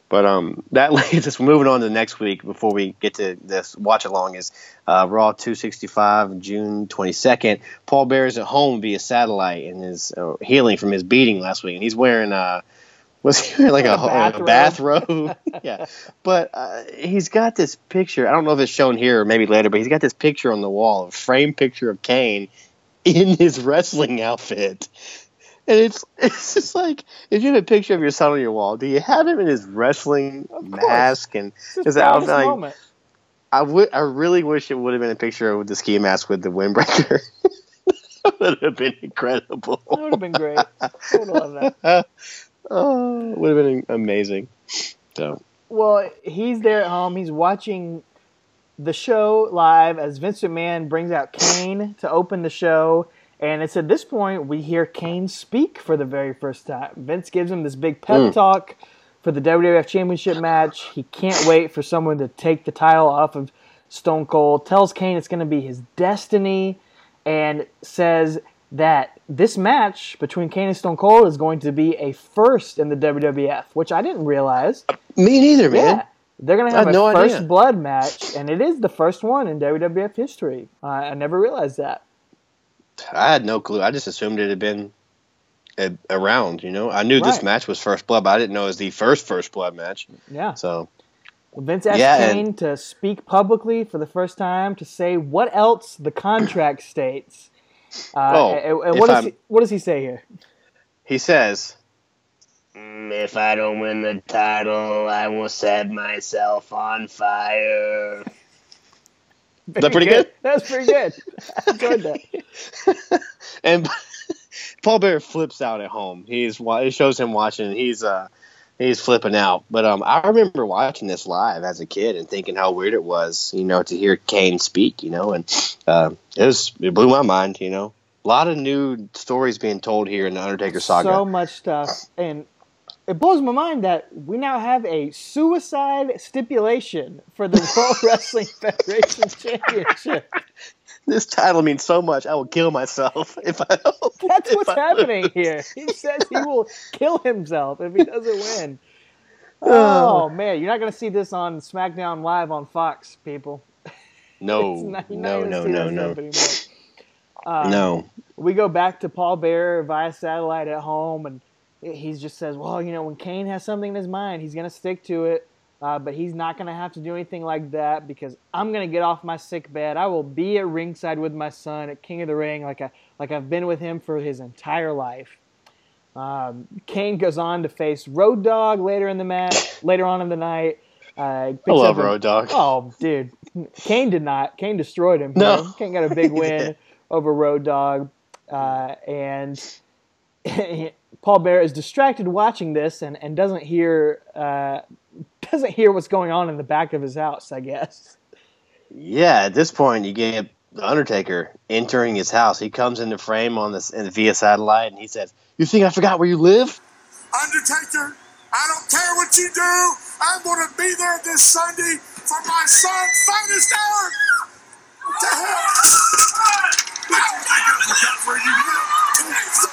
Speaker 2: But um, that leads us moving on to the next week before we get to this watch along is uh, Raw 265 June 22nd. Paul Bearer is at home via satellite and is uh, healing from his beating last week, and he's wearing uh was he wearing like a,
Speaker 1: A
Speaker 2: a bathrobe? yeah, but uh, he's got this picture. I don't know if it's shown here or maybe later, but he's got this picture on the wall, a framed picture of Kane in his wrestling outfit. And it's it's just like if you have a picture of your son on your wall, do you have him in his wrestling mask and
Speaker 1: his
Speaker 2: outfit? Like,
Speaker 1: moment.
Speaker 2: I would I really wish it would have been a picture with the ski mask with the windbreaker. that would have been incredible.
Speaker 1: That would have been great. I would have loved that.
Speaker 2: oh, it would have been amazing. So
Speaker 1: Well, he's there at home. He's watching the show live as Vince McMahon brings out Kane to open the show. And it's at this point we hear Kane speak for the very first time. Vince gives him this big pep
Speaker 2: Mm.
Speaker 1: talk for the WWF Championship match. He can't wait for someone to take the title off of Stone Cold. Tells Kane it's going to be his destiny, and says that this match between Kane and Stone Cold is going to be a first in the WWF, which I didn't realize.
Speaker 2: me neither, man.
Speaker 1: Yeah. They're going to have a
Speaker 2: no
Speaker 1: first
Speaker 2: idea.
Speaker 1: blood match, and it is the first one in WWF history. Uh, I never realized that.
Speaker 2: I had no clue. I just assumed it had been a, around. You know, I knew this match was first blood, but I didn't know it was the first first blood match.
Speaker 1: Yeah.
Speaker 2: So
Speaker 1: Vince asked
Speaker 2: Yeah, and-
Speaker 1: Kane to speak publicly for the first time to say what else the contract states. Uh,
Speaker 2: Oh,
Speaker 1: and, and what, does he, what does he say here?
Speaker 2: he says, "Mm, "If I don't win the title, I will set myself on fire." That pretty good?
Speaker 1: That's pretty good. I enjoyed that.
Speaker 2: and Paul Bearer flips out at home. He's it shows him watching. He's uh he's flipping out. But um, I remember watching this live as a kid and thinking how weird it was, you know, to hear Kane speak, you know, and uh, it was it blew my mind, you know. A lot of new stories being told here in the Undertaker saga.
Speaker 1: So much stuff, and it blows my mind that we now have a suicide stipulation for the World Wrestling Federation Championship.
Speaker 2: this title means so much. I will kill myself if I. Lose.
Speaker 1: That's
Speaker 2: if
Speaker 1: what's
Speaker 2: I
Speaker 1: happening
Speaker 2: lose.
Speaker 1: here. He says he will kill himself if he doesn't win. Oh man, you're not going to see this on SmackDown Live on Fox, people.
Speaker 2: No,
Speaker 1: not-
Speaker 2: no, no, no, no.
Speaker 1: Uh,
Speaker 2: no.
Speaker 1: we go back to Paul Bearer via satellite at home, and he just says, "Well, you know, when Kane has something in his mind, he's going to stick to it, uh, but he's not going to have to do anything like that because I'm going to get off my sick bed. I will be at ringside with my son at King of the Ring, like I like I've been with him for his entire life." Um, Kane goes on to face Road Dog later in the match, later on in the night. Uh,
Speaker 2: I love Road Dog.
Speaker 1: Oh, dude, Kane did not. Kane destroyed him.
Speaker 2: No.
Speaker 1: here. Kane got a big win over Road Dog, uh, and Paul Bearer is distracted watching this and, and doesn't hear uh, doesn't hear what's going on in the back of his house. I guess.
Speaker 2: Yeah, at this point, you get the Undertaker entering his house. He comes into frame on this in, via satellite, and he says, "You think I forgot where you live?"
Speaker 5: Undertaker, I don't care what you do. I'm going to be there this Sunday for my son's finest hour. What the hell? I forgot where you live.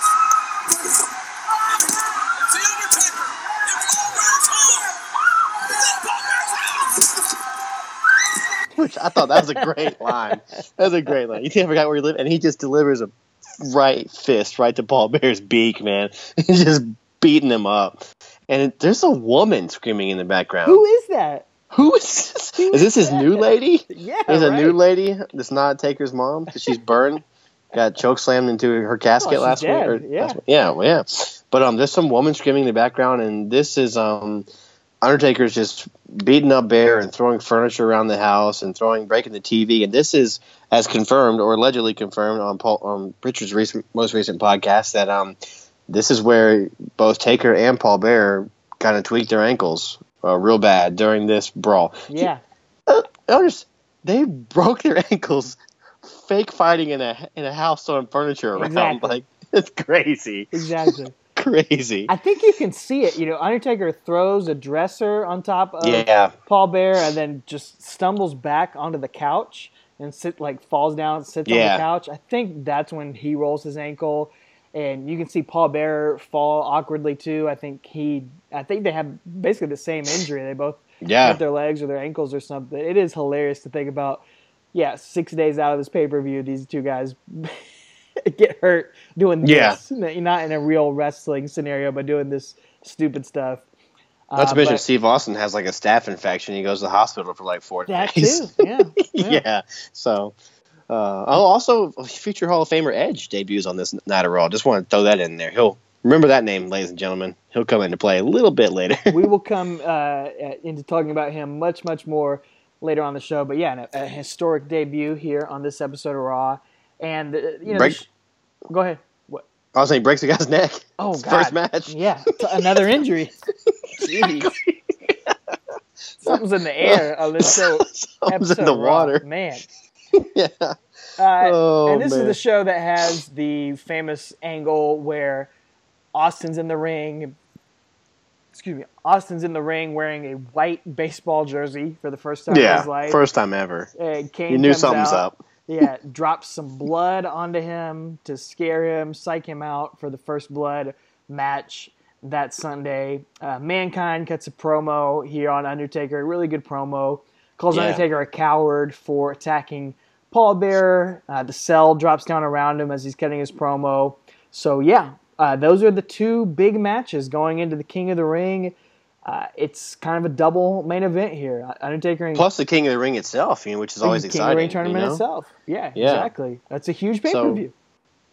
Speaker 2: Which I thought that was a great line. That was a great line. You think I forgot where you live? And he just delivers a right fist right to Paul Bearer's beak, man. He's just beating him up. And there's a woman screaming in the background.
Speaker 1: Who is that?
Speaker 2: Who is this?
Speaker 1: Who
Speaker 2: Is this
Speaker 1: is
Speaker 2: his new lady?
Speaker 1: Yeah,
Speaker 2: There's a new lady that's not Taker's mom because she's burned. Got choke slammed into her casket
Speaker 1: Oh,
Speaker 2: last week.
Speaker 1: Yeah.
Speaker 2: last week. yeah, well, yeah. But um, there's some woman screaming in the background, and this is um, Undertaker's just beating up Bear and throwing furniture around the house and throwing breaking the TV. And this is as confirmed or allegedly confirmed on Paul on Richard's recent most recent podcast that um, this is where both Taker and Paul Bearer kind of tweaked their ankles uh, real bad during this brawl.
Speaker 1: Yeah,
Speaker 2: Uh, notice they broke their ankles fake fighting in a in a house throwing furniture around.
Speaker 1: Exactly.
Speaker 2: Like it's crazy,
Speaker 1: exactly.
Speaker 2: Crazy.
Speaker 1: I think you can see it. You know, Undertaker throws a dresser on top of
Speaker 2: yeah,
Speaker 1: Paul Bearer and then just stumbles back onto the couch and sit like falls down sits on the couch. I think that's when he rolls his ankle and you can see Paul Bearer fall awkwardly too. I think he I think they have basically the same injury. They both
Speaker 2: yeah.
Speaker 1: their legs or their ankles or something. It is hilarious to think about. Yeah, six days out of this pay per view, these two guys get hurt doing
Speaker 2: Yeah.
Speaker 1: this. Not in a real wrestling scenario, but doing this stupid stuff.
Speaker 2: Not to mention Steve Austin has like a staph infection. He goes to the hospital for like four
Speaker 1: That
Speaker 2: days.
Speaker 1: too. Yeah.
Speaker 2: yeah.
Speaker 1: yeah.
Speaker 2: So, uh, oh, also future Hall of Famer Edge debuts on this night of Raw. Just want to throw that in there. He'll remember that name, ladies and gentlemen. He'll come into play a little bit later.
Speaker 1: we will come uh, into talking about him much, much more later on the show. But yeah, a, a historic debut here on this episode of Raw. And, uh, you know,
Speaker 2: Break-
Speaker 1: go ahead. What?
Speaker 2: I was saying, breaks the guy's neck.
Speaker 1: Oh, God.
Speaker 2: first match.
Speaker 1: Yeah, another injury. Jeez. Something's in the air on this show.
Speaker 2: Something's
Speaker 1: episode
Speaker 2: in the water.
Speaker 1: Man.
Speaker 2: yeah.
Speaker 1: Uh,
Speaker 2: Oh,
Speaker 1: and this is the show that has the famous angle where Austin's in the ring. Excuse me. Austin's in the ring wearing a white baseball jersey for the first time in
Speaker 2: Yeah.
Speaker 1: his life.
Speaker 2: First time ever.
Speaker 1: and Kane
Speaker 2: You knew something's
Speaker 1: out,
Speaker 2: up.
Speaker 1: Yeah, drops some blood onto him to scare him, psych him out for the first blood match that Sunday. Uh, Mankind cuts a promo here on Undertaker, a really good promo. Calls
Speaker 2: Yeah.
Speaker 1: Undertaker a coward for attacking Paul Bearer. Uh, the cell drops down around him as he's cutting his promo. So yeah, uh, those are the two big matches going into the King of the Ring. Uh, it's kind of a double main event here. Undertaker and
Speaker 2: Plus the King of the Ring itself, you know, which is always
Speaker 1: King
Speaker 2: exciting.
Speaker 1: of the Ring tournament
Speaker 2: you know?
Speaker 1: itself. Yeah,
Speaker 2: Yeah.
Speaker 1: exactly. That's a huge pay per
Speaker 2: So-
Speaker 1: view.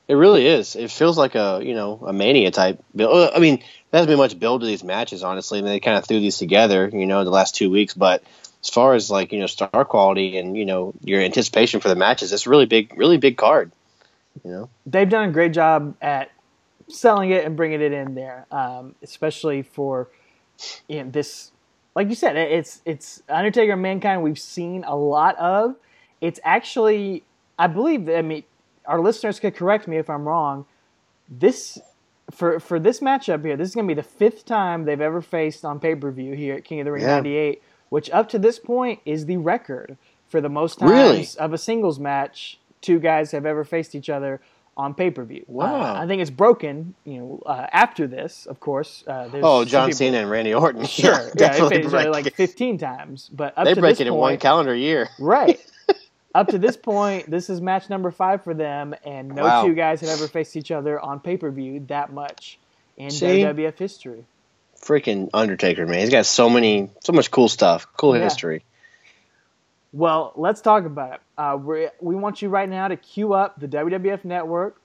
Speaker 2: It really is. It feels like a you know a mania type build. I mean, there hasn't been much build to these matches, honestly. And they kind of threw these together, you know, the last two weeks. But as far as like you know star quality and you know your anticipation for the matches, it's a really big, really big card. You know,
Speaker 1: They've done a great job at selling it and bringing it in there, um, especially for you know, this. Like you said, it's it's Undertaker Mankind. We've seen a lot of. It's actually, I believe. That, I mean, our listeners could correct me if I'm wrong. This for for this matchup here, this is going to be the fifth time they've ever faced on pay per view here at King of the Ring
Speaker 2: Yeah.
Speaker 1: '98, which up to this point is the record for the most times
Speaker 2: Really?
Speaker 1: of a singles match two guys have ever faced each other on pay per view.
Speaker 2: Wow.
Speaker 1: I think it's broken. You know, uh, after this, of course. Uh, there's
Speaker 2: Oh, John
Speaker 1: people-
Speaker 2: Cena and Randy Orton.
Speaker 1: Sure, yeah,
Speaker 2: definitely
Speaker 1: other
Speaker 2: break
Speaker 1: like 15 times, but up
Speaker 2: They
Speaker 1: to
Speaker 2: break
Speaker 1: this
Speaker 2: it in one calendar year.
Speaker 1: Right. Up to this point, this is match number five for them, and no
Speaker 2: Wow.
Speaker 1: two guys have ever faced each other on pay per view that much in
Speaker 2: See?
Speaker 1: WWF history.
Speaker 2: Freaking Undertaker, man. He's got so many, so much cool stuff, cool
Speaker 1: Yeah.
Speaker 2: history.
Speaker 1: Well, let's talk about it. Uh, we we want you right now to queue up the WWF Network.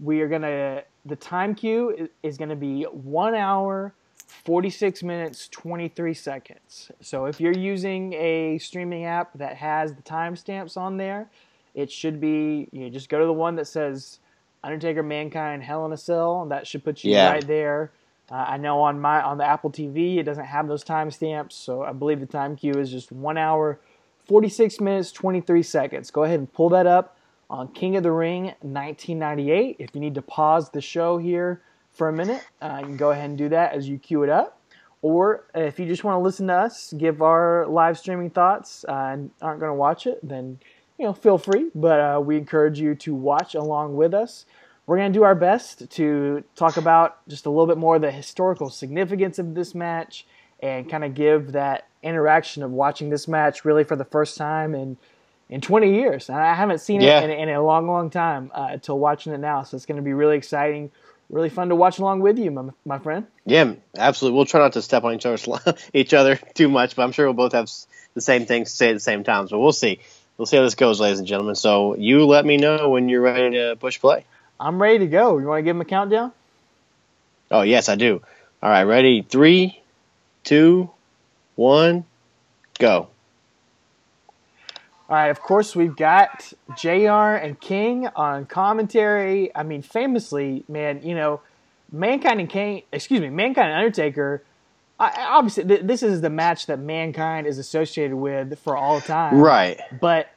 Speaker 1: We are gonna the time queue is, is gonna be one hour, forty six minutes, twenty three seconds. So if you're using a streaming app that has the timestamps on there, it should be you know, just go to the one that says Undertaker, Mankind, Hell in a Cell. and That should put you
Speaker 2: Yeah.
Speaker 1: right there. Uh, I know on my on the Apple TV it doesn't have those timestamps, so I believe the time queue is just one hour, forty six minutes, twenty three seconds. Go ahead and pull that up on King of the Ring 1998. If you need to pause the show here for a minute, uh, you can go ahead and do that as you queue it up. Or if you just want to listen to us give our live streaming thoughts uh, and aren't going to watch it, then you know feel free. But uh, we encourage you to watch along with us. We're going to do our best to talk about just a little bit more the historical significance of this match and kind of give that interaction of watching this match really for the first time in in 20 years. And I haven't seen
Speaker 2: Yeah.
Speaker 1: it in, in a long, long time uh, until watching it now. So it's going to be really exciting, really fun to watch along with you, my, my friend.
Speaker 2: Yeah, absolutely. We'll try not to step on each other's each other too much, but I'm sure we'll both have the same things to say at the same time. So we'll see. We'll see how this goes, ladies and gentlemen. So you let me know when you're ready to push play.
Speaker 1: I'm ready to go. You want to give him a countdown?
Speaker 2: Oh yes, I do. All right, ready? Three, two, one, go.
Speaker 1: All right, of course, we've got JR and King on commentary. I mean, famously, man, you know, Mankind and Kane, excuse me, Mankind and Undertaker. I, I- obviously, th- this is the match that Mankind is associated with for all time.
Speaker 2: Right.
Speaker 1: But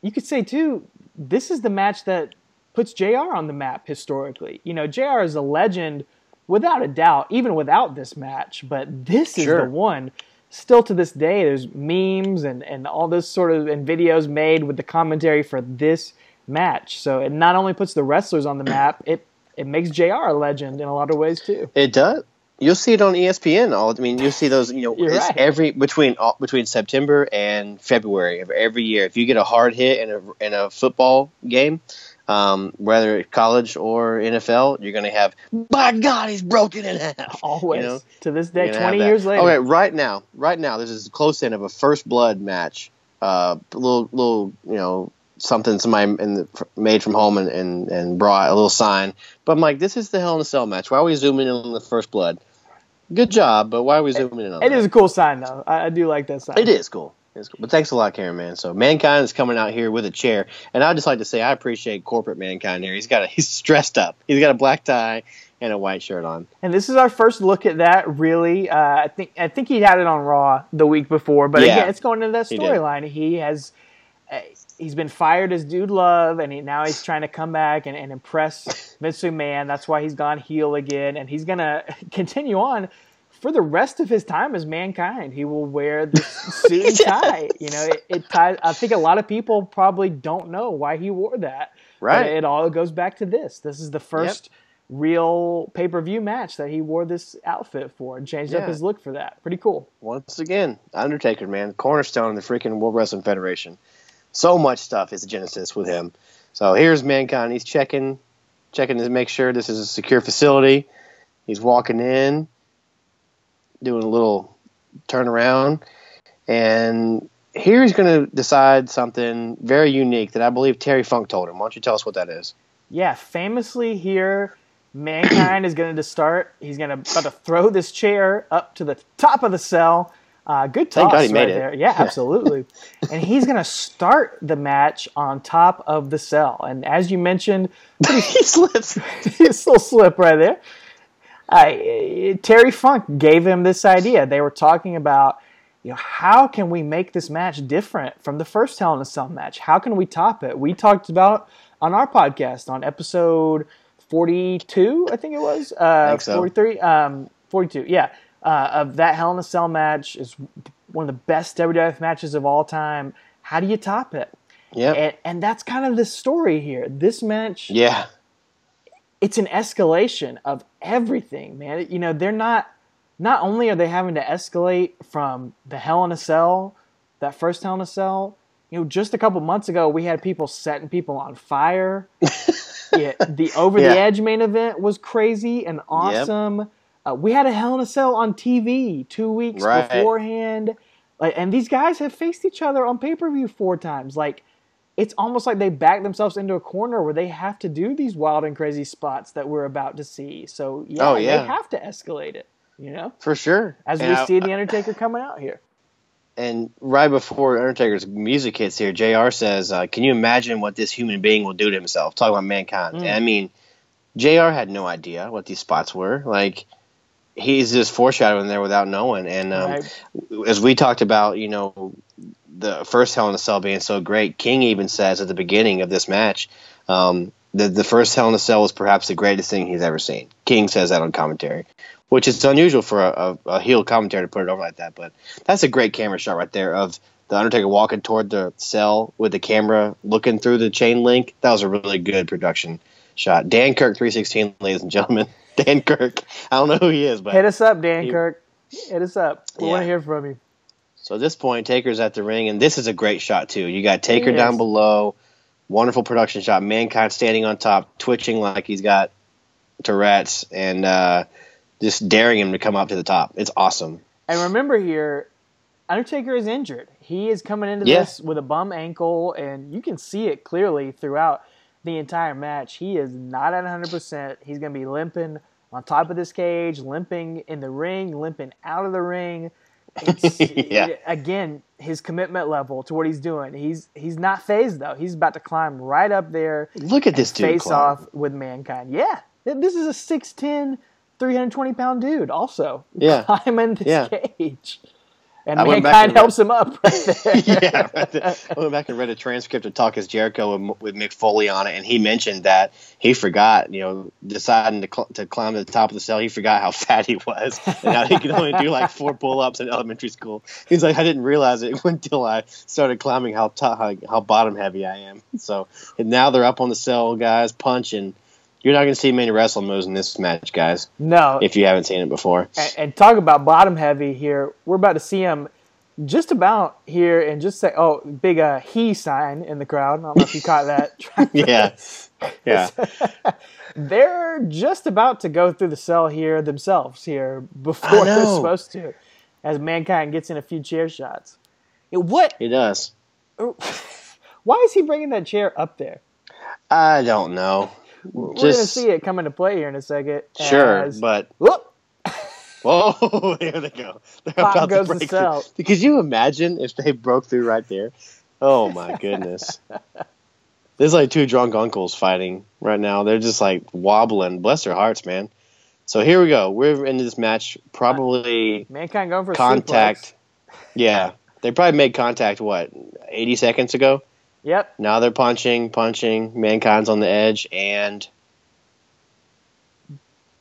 Speaker 1: you could say, too, this is the match that puts JR on the map historically. You know, JR is a legend without a doubt, even without this match. But this is the one. Still to this day, there's memes and, and all this sort of and videos made with the commentary for this match. So it not only puts the wrestlers on the map, it it makes JR a legend in a lot of ways too.
Speaker 2: It does. You'll see it on ESPN. All I mean, you'll see those. You know,
Speaker 1: right.
Speaker 2: every between all- between September and February of every year. If you get a hard hit in a in a football game, um, whether it's college or NFL, you're going to have. By God, he's broken in half.
Speaker 1: Always
Speaker 2: You know?
Speaker 1: to this day,
Speaker 2: You're gonna have
Speaker 1: twenty years later.
Speaker 2: Okay, right now, right now, this is the close end of a first blood match. Uh, little, little, you know, something somebody in the, made from home and, and, and brought a little sign. But I'm like, this is the Hell in a Cell match. Why are we zooming in on the first blood? Good job, but why are we zooming in on
Speaker 1: It
Speaker 2: that?
Speaker 1: is a cool sign though. I, I do like that sign.
Speaker 2: It is cool. Cool. But thanks a lot, Karen, man. So mankind is coming out here with a chair, and I'd just like to say I appreciate corporate mankind here. He's got a he's dressed up. He's got a black tie and a white shirt on.
Speaker 1: And this is our first look at that. Really, uh, I think I think he had it on Raw the week before, but
Speaker 2: Yeah.
Speaker 1: again, it's going into that
Speaker 2: He
Speaker 1: storyline. He has uh, he's been fired as Dude Love, and he, now he's trying to come back and, and impress Vince McMahon. That's why he's gone heel again, and he's gonna continue on for the rest of his time as Mankind. He will wear this suit and tie. You know, it, it ties. I think a lot of people probably don't know why he wore that. But
Speaker 2: Right.
Speaker 1: it all goes back to this. This is the first real pay per view match that he wore this outfit for and changed up his look for that. Pretty cool.
Speaker 2: Once again, Undertaker, man, cornerstone of the freaking World Wrestling Federation. So much stuff is Genesis with him. So here's Mankind. He's checking, checking to make sure this is a secure facility. He's walking in, doing a little turnaround, and here he's going to decide something very unique that I believe Terry Funk told him. Why don't you tell us what that is?
Speaker 1: Yeah, famously here, Mankind is going to start. He's going to about to throw this chair up to the top of the cell. Uh, good toss
Speaker 2: he
Speaker 1: right
Speaker 2: it.
Speaker 1: there. Yeah, absolutely. and he's going to start the match on top of the cell. And as you mentioned,
Speaker 2: he slips.
Speaker 1: he's still slip right there. Uh, Terry Funk gave him this idea. They were talking about, you know, how can we make this match different from the first Hell in a Cell match? How can we top it? We talked about on our podcast on episode 42, I think it was. Uh,
Speaker 2: think so.
Speaker 1: 43, um, 42, yeah. Uh, of that Hell in a Cell match is one of the best WWF matches of all time. How do you top it?
Speaker 2: Yep.
Speaker 1: And, and that's kind of the story here. This match
Speaker 2: yeah.
Speaker 1: it's an escalation of everything, man. You know, they're not not only are they having to escalate from the Hell in a Cell, that first Hell in a Cell, you know, just a couple months ago we had people setting people on fire. yeah, the over
Speaker 2: Yeah.
Speaker 1: the edge main event was crazy and awesome. Uh, we had a Hell in a Cell on TV two weeks
Speaker 2: Right.
Speaker 1: beforehand. Like, and these guys have faced each other on pay per view four times. Like, it's almost like they back themselves into a corner where they have to do these wild and crazy spots that we're about to see. So yeah,
Speaker 2: Oh, yeah.
Speaker 1: they have to escalate it. You know,
Speaker 2: For sure.
Speaker 1: as
Speaker 2: And
Speaker 1: we
Speaker 2: I-
Speaker 1: see the Undertaker coming out here.
Speaker 2: And right before Undertaker's music hits here, JR says, uh, Can you imagine what this human being will do to himself? Talking about mankind.
Speaker 1: Mm.
Speaker 2: I mean, JR had no idea what these spots were. Like, he's just foreshadowing there without knowing. And um,
Speaker 1: Right.
Speaker 2: as we talked about, you know, the first Hell in a Cell being so great, King even says at the beginning of this match um, that the first Hell in a Cell was perhaps the greatest thing he's ever seen. King says that on commentary, which is unusual for a, a, a heel commentator to put it over like that. But that's a great camera shot right there of the Undertaker walking toward the cell with the camera looking through the chain link. That was a really good production shot. Dan Kirk 316, ladies and gentlemen. Dan Kirk. I don't know who he is, but
Speaker 1: Hit us up, Dan
Speaker 2: You-
Speaker 1: Kirk. Hit us up. We
Speaker 2: Yeah.
Speaker 1: want to hear from you.
Speaker 2: So at this point, Taker's at the ring, and this is a great shot too. You got Taker down below, wonderful production shot. Mankind standing on top, twitching like he's got Tourette's, and uh, just daring him to come up to the top. It's awesome.
Speaker 1: And remember here, Undertaker is injured. He is coming into
Speaker 2: Yeah.
Speaker 1: this with a bum ankle, and you can see it clearly throughout the entire match. He is not at 100%. He's going to be limping on top of this cage, limping in the ring, limping out of the ring. It's,
Speaker 2: Yeah.
Speaker 1: Again, his commitment level to what he's doing. He's he's not phased though. He's about to climb right up there,
Speaker 2: Look at this dude.
Speaker 1: face
Speaker 2: climb.
Speaker 1: off with mankind. Yeah, this is a 6'10", 320 pound dude. Also,
Speaker 2: Yeah.
Speaker 1: climbing this
Speaker 2: Yeah.
Speaker 1: cage, and
Speaker 2: I
Speaker 1: mankind helps him up right there.
Speaker 2: yeah, right. I went back and read a transcript of Talk Is Jericho with, with Mick Foley on it, and he mentioned that he forgot, you know, deciding to, cl- to climb to the top of the cell, he forgot how fat he was and how he could only do like four pull ups in elementary school. He's like, I didn't realize it until I started climbing how, top, how, how bottom heavy I am. So and now they're up on the cell, guys, punching. You're not going to see many wrestle moves in this match, guys,
Speaker 1: No,
Speaker 2: if you haven't seen it before.
Speaker 1: and, and talk about bottom heavy here. We're about to see him just about here, and just say, oh, big uh, he sign in the crowd. I don't know if you caught that.
Speaker 2: Yeah. Yeah.
Speaker 1: They're just about to go through the cell here themselves here before they're supposed to, as mankind gets in a few chair shots. What?
Speaker 2: He does.
Speaker 1: Why is he bringing that chair up there?
Speaker 2: I don't know.
Speaker 1: We're
Speaker 2: Just
Speaker 1: gonna see it come into play here in a second.
Speaker 2: Sure,
Speaker 1: as-
Speaker 2: but
Speaker 1: Whoop!
Speaker 2: whoa, oh, there they go. They're
Speaker 1: Pop
Speaker 2: about
Speaker 1: goes
Speaker 2: to break through. Could you imagine if they broke through right there? Oh my goodness. There's like two drunk uncles fighting right now. They're just like wobbling. Bless their hearts, man. So here we go. We're into this match. Probably
Speaker 1: Mankind going for
Speaker 2: contact. Yeah, they probably made contact. What, 80 seconds ago?
Speaker 1: Yep.
Speaker 2: Now they're punching, punching. Mankind's on the edge, and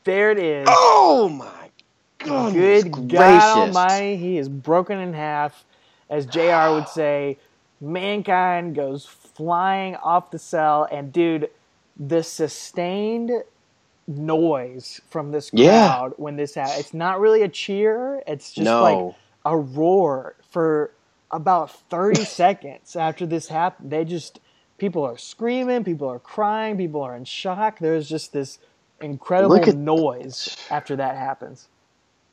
Speaker 1: There it is.
Speaker 2: oh my goodness
Speaker 1: Good
Speaker 2: gracious!
Speaker 1: God Almighty, he is broken in half, as Jr. would say. Mankind goes flying off the cell, and dude, the sustained noise from this crowd
Speaker 2: Yeah.
Speaker 1: when this happens. It's not really a cheer. It's just
Speaker 2: No.
Speaker 1: like a roar for about 30 seconds after this happened. They just people are screaming, people are crying, people are in shock. There's just this incredible noise after that happens.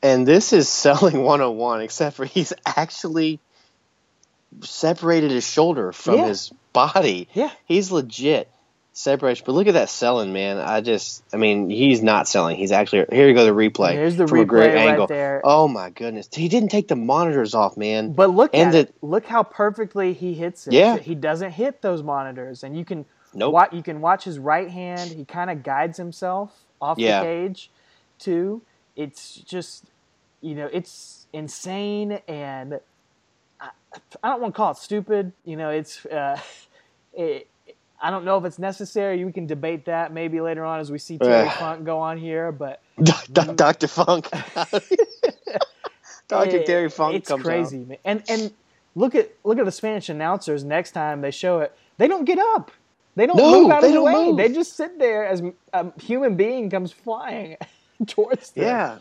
Speaker 2: And this is selling 101, except for he's actually separated his shoulder from
Speaker 1: Yeah.
Speaker 2: his body.
Speaker 1: Yeah.
Speaker 2: He's legit. Separation. But look at that selling, man. I just, I mean, he's not selling. He's actually here. You go the replay.
Speaker 1: Here's the
Speaker 2: from a great
Speaker 1: replay right
Speaker 2: angle.
Speaker 1: there.
Speaker 2: Oh my goodness, he didn't take the monitors off, man.
Speaker 1: But look
Speaker 2: And
Speaker 1: at
Speaker 2: the-
Speaker 1: it. Look how perfectly he hits it.
Speaker 2: Yeah.
Speaker 1: He doesn't hit those monitors, and you can
Speaker 2: Nope.
Speaker 1: wa- you can watch his right hand. He kind of guides himself off
Speaker 2: Yeah.
Speaker 1: the cage, too. It's just, you know, it's insane, and I, I don't want to call it stupid. You know, it's. Uh, it, I don't know if it's necessary. We can debate that maybe later on as we see Terry. Funk go on here, but
Speaker 2: Doctor Funk. Doctor Terry Funk
Speaker 1: It's crazy,
Speaker 2: out.
Speaker 1: man. And and look at look at the Spanish announcers. Next time they show it, they don't get up. They don't
Speaker 2: No,
Speaker 1: move out of the way.
Speaker 2: move.
Speaker 1: They just sit there as a human being comes flying towards them.
Speaker 2: Yeah.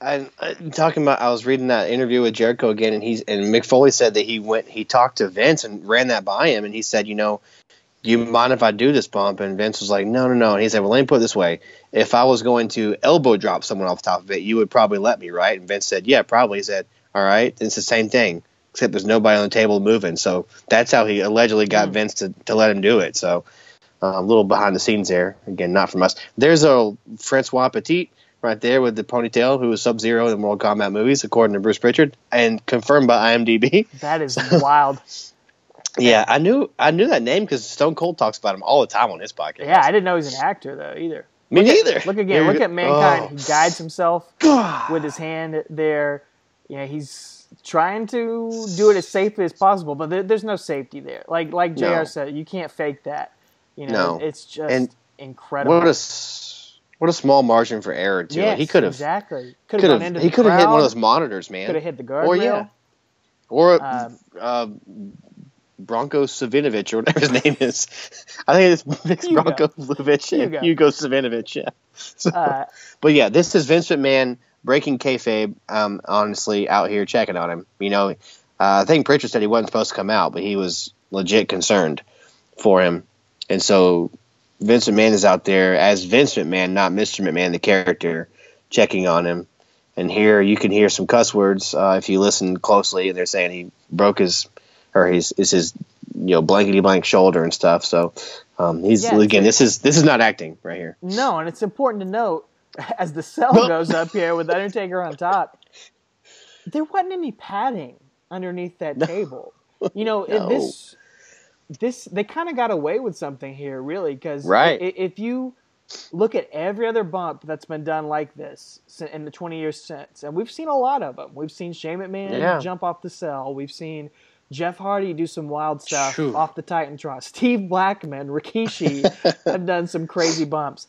Speaker 2: And uh, talking about, I was reading that interview with Jericho again, and he's and Mick Foley said that he went, he talked to Vince and ran that by him, and he said, you know, you mind if I do this bump? And Vince was like, no, no, no. And he said, well, let me put it this way: if I was going to elbow drop someone off the top of it, you would probably let me, right? And Vince said, yeah, probably. He said, all right, it's the same thing, except there's nobody on the table moving. So that's how he allegedly got
Speaker 1: Hmm.
Speaker 2: Vince to, to let him do it. So uh, a little behind the scenes there. Again, not from us. There's a Francois Petit right there with the ponytail, who was Sub Zero in the Mortal Kombat movies, according to Bruce Prichard, and confirmed by IMDb.
Speaker 1: That is wild.
Speaker 2: Yeah, I knew I knew that name because Stone Cold talks about him all the time on his podcast.
Speaker 1: Yeah, I didn't know he's an actor though either.
Speaker 2: me neither.
Speaker 1: Look again. Look at mankind.
Speaker 2: Oh.
Speaker 1: He guides himself
Speaker 2: God.
Speaker 1: with his hand there. You know, he's trying to do it as safely as possible, but there, there's no safety there. Like like J.R.
Speaker 2: No.
Speaker 1: said, you can't fake that. You know,
Speaker 2: No.
Speaker 1: it's just
Speaker 2: And
Speaker 1: incredible.
Speaker 2: What a what a small margin for error too.
Speaker 1: yes,
Speaker 2: he could have
Speaker 1: exactly could have gone
Speaker 2: have
Speaker 1: into
Speaker 2: he could have hit one of those monitors, man.
Speaker 1: Could have hit the guardrail.
Speaker 2: or yeah, or
Speaker 1: Um,
Speaker 2: uh, Bronco Savinovich or whatever his name is. I think it's, it's
Speaker 1: Hugo.
Speaker 2: Bronco Savinovich and
Speaker 1: Hugo.
Speaker 2: Hugo Savinovich. Yeah. So,
Speaker 1: Uh,
Speaker 2: but yeah, this is Vince McMahon breaking kayfabe. Um, honestly, out here checking on him. You know, uh, I think Prichard said he wasn't supposed to come out, but he was legit concerned for him, and so Vince McMahon is out there as Vince McMahon, not Mr. McMahon, the character, checking on him. And here you can hear some cuss words uh, if you listen closely. And They're saying he broke his or his is his you know blankety blank shoulder and stuff. So um, he's
Speaker 1: Yeah,
Speaker 2: again this is this is not acting right here.
Speaker 1: no, and it's important to note as the cell goes up here with Undertaker on top, there wasn't any padding underneath that table. You know,
Speaker 2: No.
Speaker 1: this this they kind of got away with something here, really, because
Speaker 2: Right.
Speaker 1: if you look at every other bump that's been done like this in the 20 years since, and we've seen a lot of them. We've seen Shane McMahon
Speaker 2: Yeah.
Speaker 1: jump off the cell. We've seen Jeff Hardy do some wild stuff
Speaker 2: Phew.
Speaker 1: off the Titan Titantron. Steve Blackman, Rikishi have done some crazy bumps.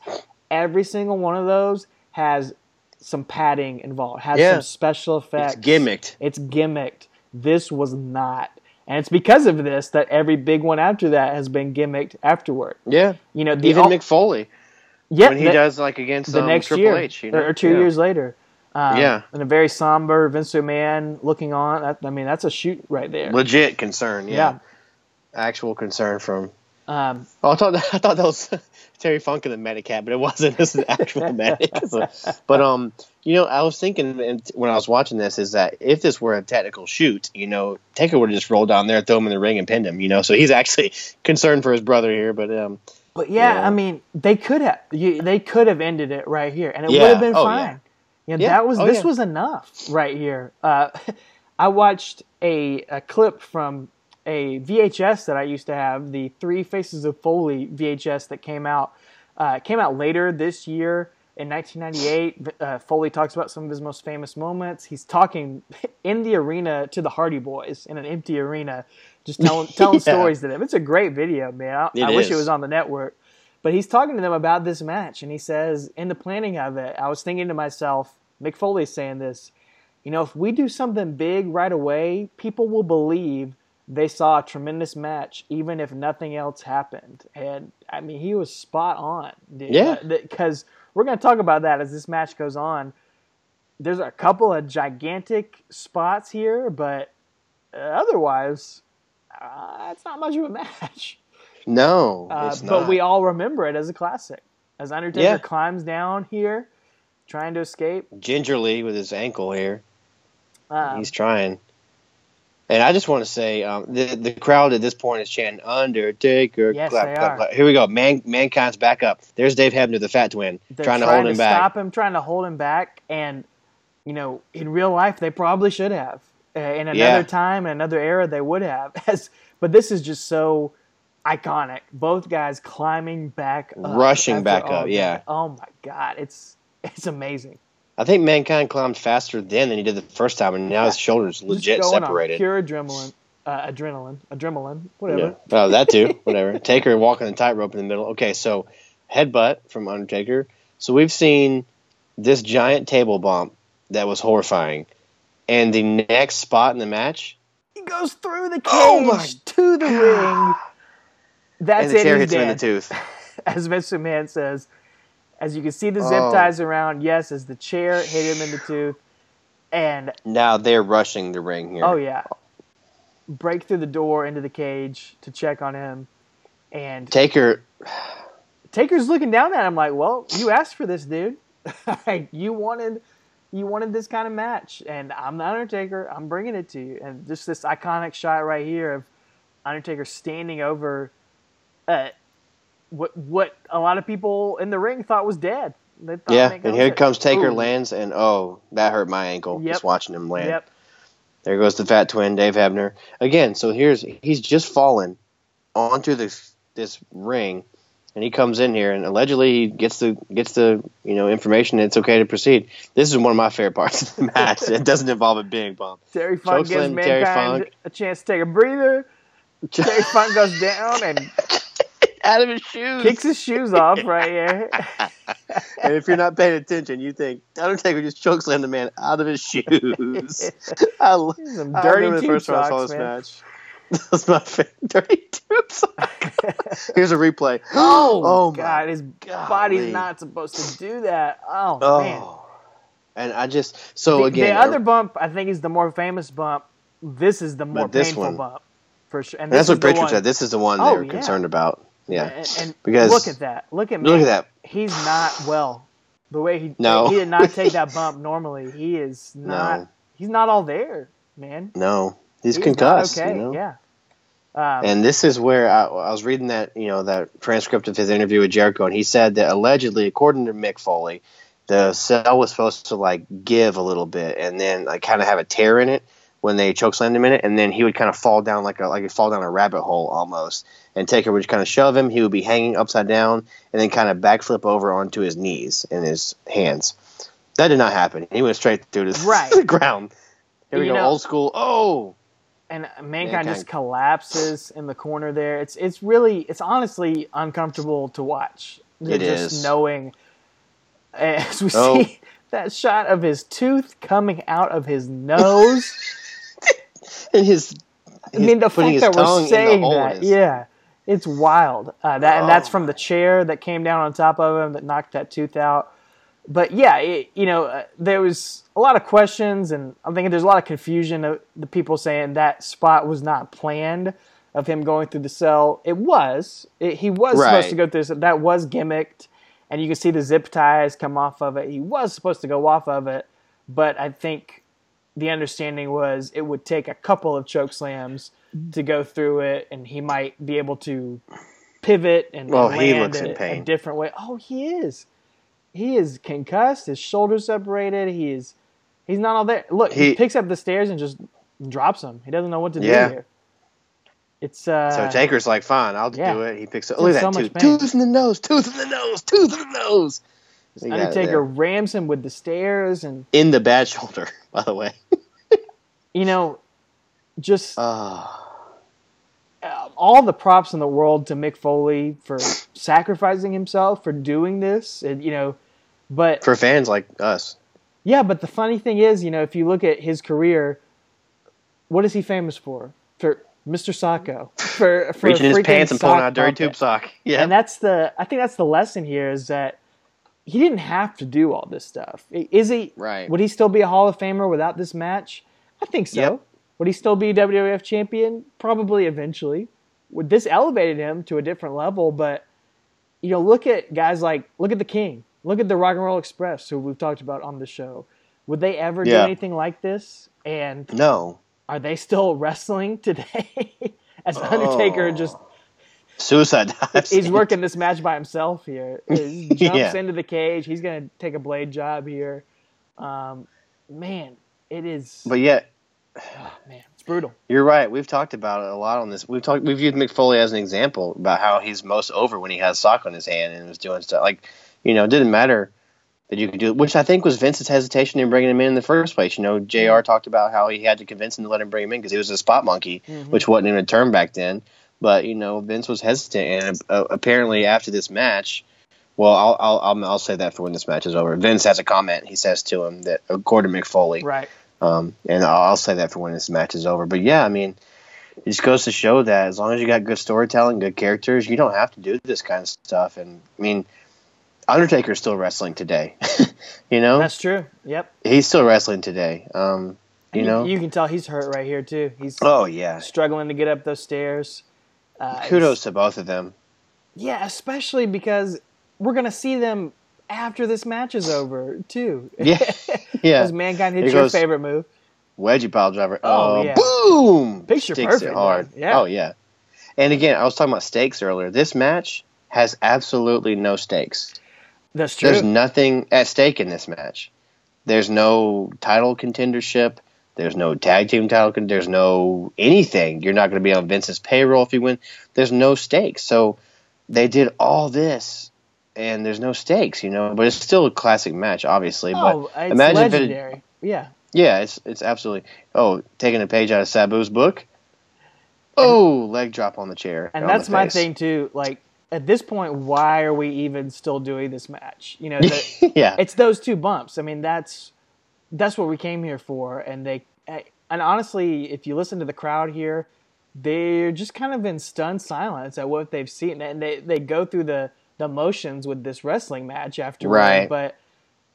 Speaker 1: Every single one of those has some padding involved, has
Speaker 2: Yeah.
Speaker 1: some special effects.
Speaker 2: It's gimmicked.
Speaker 1: It's gimmicked. This was not. And it's because of this that every big one after that has been gimmicked afterward.
Speaker 2: Yeah,
Speaker 1: You know, the
Speaker 2: even
Speaker 1: al-
Speaker 2: Mick Foley
Speaker 1: yeah,
Speaker 2: when he does like against
Speaker 1: the
Speaker 2: um,
Speaker 1: next
Speaker 2: Triple
Speaker 1: year
Speaker 2: H, you know?
Speaker 1: or, or two
Speaker 2: Yeah.
Speaker 1: years later. Um,
Speaker 2: Yeah.
Speaker 1: and a very somber Vince McMahon looking on. That, I mean, that's a shoot right there.
Speaker 2: legit concern. Yeah.
Speaker 1: Yeah.
Speaker 2: actual concern from.
Speaker 1: Um,
Speaker 2: Oh, I thought I thought that was Terry Funk and the Medicat, but it wasn't. This is actual medic. So- but um, you know, I was thinking when I was watching this is that if this were a technical shoot, you know, Taker would have just rolled down there, throw him in the ring, and pinned him. You know, so he's actually concerned for his brother here. But um,
Speaker 1: but yeah,
Speaker 2: Yeah.
Speaker 1: I mean, they could have you, they could have ended it right here, and it would have been
Speaker 2: Oh,
Speaker 1: fine. Yeah,
Speaker 2: Yeah.
Speaker 1: that was
Speaker 2: Oh,
Speaker 1: this
Speaker 2: yeah.
Speaker 1: was enough right here. Uh, I watched a, a clip from a VHS that I used to have, the Three Faces of Foley VHS that came out uh, came out later this year in 1998. Uh, Foley talks about some of his most famous moments. He's talking in the arena to the Hardy Boys in an empty arena, just telling telling
Speaker 2: Yeah.
Speaker 1: stories to them. It's a great video, man. I, I wish it was on the network. But he's talking to them about this match, and he says, in the planning of it, I was thinking to myself, Mick Foley's saying this, you know, if we do something big right away, people will believe they saw a tremendous match, even if nothing else happened. And I mean, he was spot on. dude.
Speaker 2: Yeah.
Speaker 1: Because we're going to talk about that as this match goes on. There's a couple of gigantic spots here, but otherwise, uh, it's not much of a match.
Speaker 2: No,
Speaker 1: Uh, but we all remember it as a classic. As Undertaker
Speaker 2: Yeah.
Speaker 1: climbs down here, trying to escape.
Speaker 2: gingerly with his ankle here.
Speaker 1: Um,
Speaker 2: He's trying. And I just want to say, um, the the crowd at this point is chanting "Undertaker."
Speaker 1: Yes,
Speaker 2: clap,
Speaker 1: they
Speaker 2: clap,
Speaker 1: are.
Speaker 2: clap. Here we go. Man, mankind's back up. There's Dave Hebner, the Fat Twin,
Speaker 1: They're
Speaker 2: trying to hold him back.
Speaker 1: stop him, trying to hold him back, and you know, in real life, they probably should have. Uh, in another
Speaker 2: Yeah.
Speaker 1: time, in another era, they would have. As, but this is just so iconic. Both guys climbing back, up
Speaker 2: Rushing back up,
Speaker 1: that.
Speaker 2: yeah.
Speaker 1: Oh my god, it's it's amazing.
Speaker 2: I think mankind climbed faster then than he did the first time, and now his shoulders legit separated.
Speaker 1: pure adrenaline, uh, adrenaline, adrenaline, whatever.
Speaker 2: Yeah. Oh, that too. Whatever. Taker walking the tightrope in the middle. Okay, so headbutt from Undertaker. So we've seen this giant table bump that was horrifying, and the next spot in the match,
Speaker 1: He goes through the cage
Speaker 2: Oh my
Speaker 1: to the ring. That's
Speaker 2: and the chair
Speaker 1: he's
Speaker 2: hits him in the tooth.
Speaker 1: as Vince McMahon says, as you can see the zip
Speaker 2: Oh.
Speaker 1: ties around, yes, as the chair hit him in the tooth, and
Speaker 2: Now they're rushing the ring here.
Speaker 1: oh yeah, break through the door into the cage to check on him, and
Speaker 2: Taker.
Speaker 1: Taker's looking down at him like, "Well, you asked for this, dude. Like, you wanted, you wanted this kind of match, and I'm the Undertaker. I'm bringing it to you." And just this iconic shot right here of Undertaker standing over, uh, what what a lot of people in the ring thought was dead. They thought
Speaker 2: Yeah, and here comes Taker
Speaker 1: Ooh.
Speaker 2: lands, and oh, that hurt my ankle
Speaker 1: Yep.
Speaker 2: just watching him land.
Speaker 1: Yep.
Speaker 2: There goes the fat twin, Dave Hebner. Again, so here's he's just fallen onto this this ring, and he comes in here, and allegedly he gets the gets the you know information that it's okay to proceed. This is one of my favorite parts of the match. it doesn't involve a big bump.
Speaker 1: Terry Funk gives
Speaker 2: Chokeslam, Terry
Speaker 1: Mankind
Speaker 2: Funk.
Speaker 1: a chance to take a breather. Terry Funk goes down and
Speaker 2: Out of his shoes.
Speaker 1: kicks his shoes off right here.
Speaker 2: and if you're not paying attention, you think Undertaker just chokeslammed the man out of his shoes. I, lo-
Speaker 1: Some
Speaker 2: I
Speaker 1: dirty
Speaker 2: remember the
Speaker 1: tube
Speaker 2: first time I saw this
Speaker 1: man.
Speaker 2: match. That's my favorite. Dirty tube socks. Here's a replay.
Speaker 1: Oh,
Speaker 2: Oh my
Speaker 1: God, his
Speaker 2: golly.
Speaker 1: body's not supposed to do that. Oh, oh. man.
Speaker 2: Oh. And I just so
Speaker 1: The,
Speaker 2: again
Speaker 1: the uh, other bump, I think, is the more famous bump. This is the more
Speaker 2: this
Speaker 1: painful
Speaker 2: one-
Speaker 1: bump, for sure. And
Speaker 2: and that's
Speaker 1: is
Speaker 2: what
Speaker 1: the Prichard
Speaker 2: said. This is the one
Speaker 1: Oh,
Speaker 2: they were
Speaker 1: yeah.
Speaker 2: concerned about. Yeah.
Speaker 1: And, and
Speaker 2: Because-
Speaker 1: look at that. Look at
Speaker 2: Look at that.
Speaker 1: He's not well. The way he
Speaker 2: No.
Speaker 1: he did not take that bump normally. He is not.
Speaker 2: No.
Speaker 1: He's not all there, man.
Speaker 2: No. He's,
Speaker 1: He's
Speaker 2: concussed.
Speaker 1: Okay.
Speaker 2: You know?
Speaker 1: Yeah. Um,
Speaker 2: And this is where I, I was reading that you know that transcript of his interview with Jericho, and he said that allegedly, according to Mick Foley, the cell was supposed to like give a little bit, and then like kind of have a tear in it when they chokeslammed him in it, and then he would kind of fall down like a like he'd fall down a rabbit hole almost, and Taker would kind of shove him. He would be hanging upside down, and then kind of backflip over onto his knees and his hands. That did not happen. He went straight through the,
Speaker 1: Right.
Speaker 2: the ground. Here we
Speaker 1: You
Speaker 2: go,
Speaker 1: know-
Speaker 2: old school. Oh,
Speaker 1: and uh, mankind,
Speaker 2: Mankind.
Speaker 1: just collapses in the corner there. It's it's really it's honestly uncomfortable to watch.
Speaker 2: It
Speaker 1: just
Speaker 2: is.
Speaker 1: knowing as we
Speaker 2: Oh.
Speaker 1: see that shot of his tooth coming out of his nose.
Speaker 2: and his.
Speaker 1: I mean, the fact that we're
Speaker 2: tongue in the
Speaker 1: saying that,
Speaker 2: his-
Speaker 1: yeah, it's wild. Uh, that and that's
Speaker 2: Oh
Speaker 1: from the chair that came down on top of him that knocked that tooth out. But yeah, it, you know, uh, there was a lot of questions, and I'm thinking there's a lot of confusion of the people saying that spot was not planned of him going through the cell. It was. It, he was
Speaker 2: Right.
Speaker 1: supposed to go through. So that was gimmicked, and you can see the zip ties come off of it. He was supposed to go off of it, but I think the understanding was it would take a couple of choke slams to go through it, and he might be able to pivot and,
Speaker 2: Well,
Speaker 1: and
Speaker 2: he looks in
Speaker 1: a- a different way. Oh, he is. He is concussed. His shoulders separated. He is. He's not all there. Look, he,
Speaker 2: He-
Speaker 1: picks up the stairs and just drops them. He doesn't know what to
Speaker 2: Yeah.
Speaker 1: do here. It's uh.
Speaker 2: So Taker's like, fine, I'll
Speaker 1: yeah.
Speaker 2: do it. He picks up. Look at
Speaker 1: so
Speaker 2: that tooth. Tooth in the nose. Tooth in the nose. Tooth in the nose. He
Speaker 1: Undertaker rams him with the stairs, and
Speaker 2: in the bad shoulder, by the way.
Speaker 1: you know, just uh, all the props in the world to Mick Foley for sacrificing himself for doing this, and you know, but
Speaker 2: for fans like us.
Speaker 1: yeah, but the funny thing is, you know, if you look at his career, what is he famous for? For Mr. Socko, for, for
Speaker 2: Reaching his pants and pulling out a dirty
Speaker 1: puppet.
Speaker 2: tube sock. Yeah.
Speaker 1: And that's the I think that's the lesson here is that he didn't have to do all this stuff. Is he
Speaker 2: Right.
Speaker 1: Would he still be a Hall of Famer without this match? I think so.
Speaker 2: Yep.
Speaker 1: Would he still be WWF champion? Probably eventually. Would this elevated him to a different level, but you know, look at guys like look at the King. Look at the Rock and Roll Express who we've talked about on the show. Would they ever do anything like this? And
Speaker 2: no.
Speaker 1: are they still wrestling today? As Undertaker just
Speaker 2: Suicide dives.
Speaker 1: he's working this match by himself here. He jumps
Speaker 2: Yeah.
Speaker 1: into the cage. He's gonna take a blade job here. Um, man, it is.
Speaker 2: But yet,
Speaker 1: man, it's brutal.
Speaker 2: You're right. We've talked about it a lot on this. We've talked. We've used Mick Foley as an example about how he's most over when he has sock on his hand and was doing stuff like, you know, it didn't matter that you could do it, which I think was Vince's hesitation in bringing him in in the first place. You know, J.R. talked about how he had to convince him to let him bring him in because he was a spot monkey, which wasn't even a term back then. But you know, Vince was hesitant, and uh, apparently after this match. Well, I'll, I'll I'll I'll say that for when this match is over. Vince has a comment. He says to him that according to Mick Foley,
Speaker 1: Right.
Speaker 2: Um, and I'll, say that for when this match is over. But yeah, I mean, it just goes to show that as long as you got good storytelling, good characters, you don't have to do this kind of stuff. And I mean, Undertaker's still wrestling today. you know,
Speaker 1: That's true. Yep.
Speaker 2: he's still wrestling today. Um, you know,
Speaker 1: you can tell he's hurt right here too. He's
Speaker 2: oh yeah.
Speaker 1: struggling to get up those stairs. Uh,
Speaker 2: Kudos to both of them.
Speaker 1: Yeah, especially because we're gonna see them after this match is over too.
Speaker 2: Yeah, yeah.
Speaker 1: Because mankind hits your
Speaker 2: goes-
Speaker 1: favorite move.
Speaker 2: Wedgie pile driver.
Speaker 1: Oh,
Speaker 2: Oh,
Speaker 1: yeah.
Speaker 2: boom!
Speaker 1: Picture
Speaker 2: Sticks
Speaker 1: perfect,
Speaker 2: it hard.
Speaker 1: man. Yeah.
Speaker 2: Oh yeah. And again, I was talking about stakes earlier. This match has absolutely no stakes.
Speaker 1: That's true.
Speaker 2: There's nothing at stake in this match. There's no title contendership. There's no tag team title. There's no anything. You're not going to be on Vince's payroll if you win. There's no stakes. So they did all this, and there's no stakes, you know. But it's still a classic match, obviously.
Speaker 1: oh,
Speaker 2: but
Speaker 1: it's
Speaker 2: imagine if it,
Speaker 1: legendary. yeah.
Speaker 2: yeah, it's it's absolutely. Oh, taking a page out of Sabu's book. Oh, leg drop on the chair.
Speaker 1: And that's my thing too. Like at this point, why are we even still doing this match? You know, the,
Speaker 2: yeah,
Speaker 1: it's those two bumps. I mean, that's that's what we came here for. And they eh, and honestly, if you listen to the crowd here, they're just kind of in stunned silence at what they've seen, and they they go through the the motions with this wrestling match after
Speaker 2: Right.
Speaker 1: But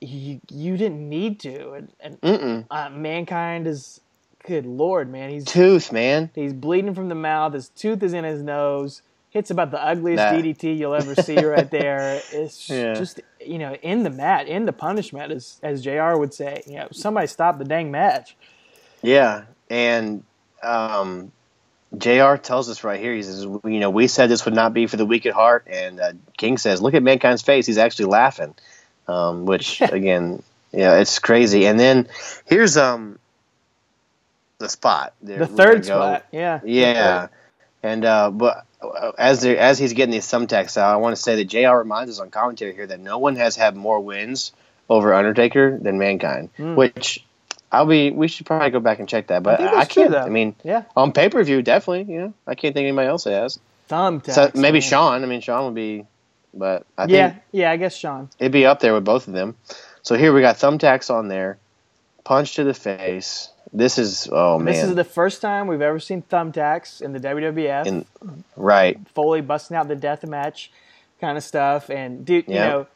Speaker 1: you you didn't need to, and, and uh, mankind is. Good lord, man, he's
Speaker 2: tooth, man.
Speaker 1: He's bleeding from the mouth. His tooth is in his nose. Hits about the ugliest
Speaker 2: That-
Speaker 1: DDT you'll ever see right there. It's
Speaker 2: Yeah.
Speaker 1: just you know in the mat, in the punishment, as as J.R. would say. You know, somebody stop the dang match.
Speaker 2: Yeah, and um, J.R. tells us right here. He says, "You know, we said this would not be for the weak at heart," and uh, King says, "Look at mankind's face. He's actually laughing," um, which again, yeah, it's crazy. And then here's um the spot.
Speaker 1: The third spot, yeah,
Speaker 2: Yeah, and uh, but uh, as as he's getting these thumbtacks out, I want to say that J.R. reminds us on commentary here that no one has had more wins over Undertaker than Mankind, which I'll be. We should probably go back and check that, but I,
Speaker 1: true,
Speaker 2: can't.
Speaker 1: though.
Speaker 2: I mean,
Speaker 1: Yeah,
Speaker 2: on pay per view, definitely. You know, I can't think anybody else has.
Speaker 1: thumbtacks.
Speaker 2: So maybe
Speaker 1: man.
Speaker 2: Shawn. I mean, Shawn would be, but I think
Speaker 1: Yeah, yeah, I guess Shawn.
Speaker 2: it'd be up there with both of them. So here we got thumbtacks on there, punch to the face. This is oh man,
Speaker 1: This is the first time we've ever seen thumbtacks in the WWF.
Speaker 2: In- right.
Speaker 1: Foley busting out the death match kind of stuff. And dude, you know,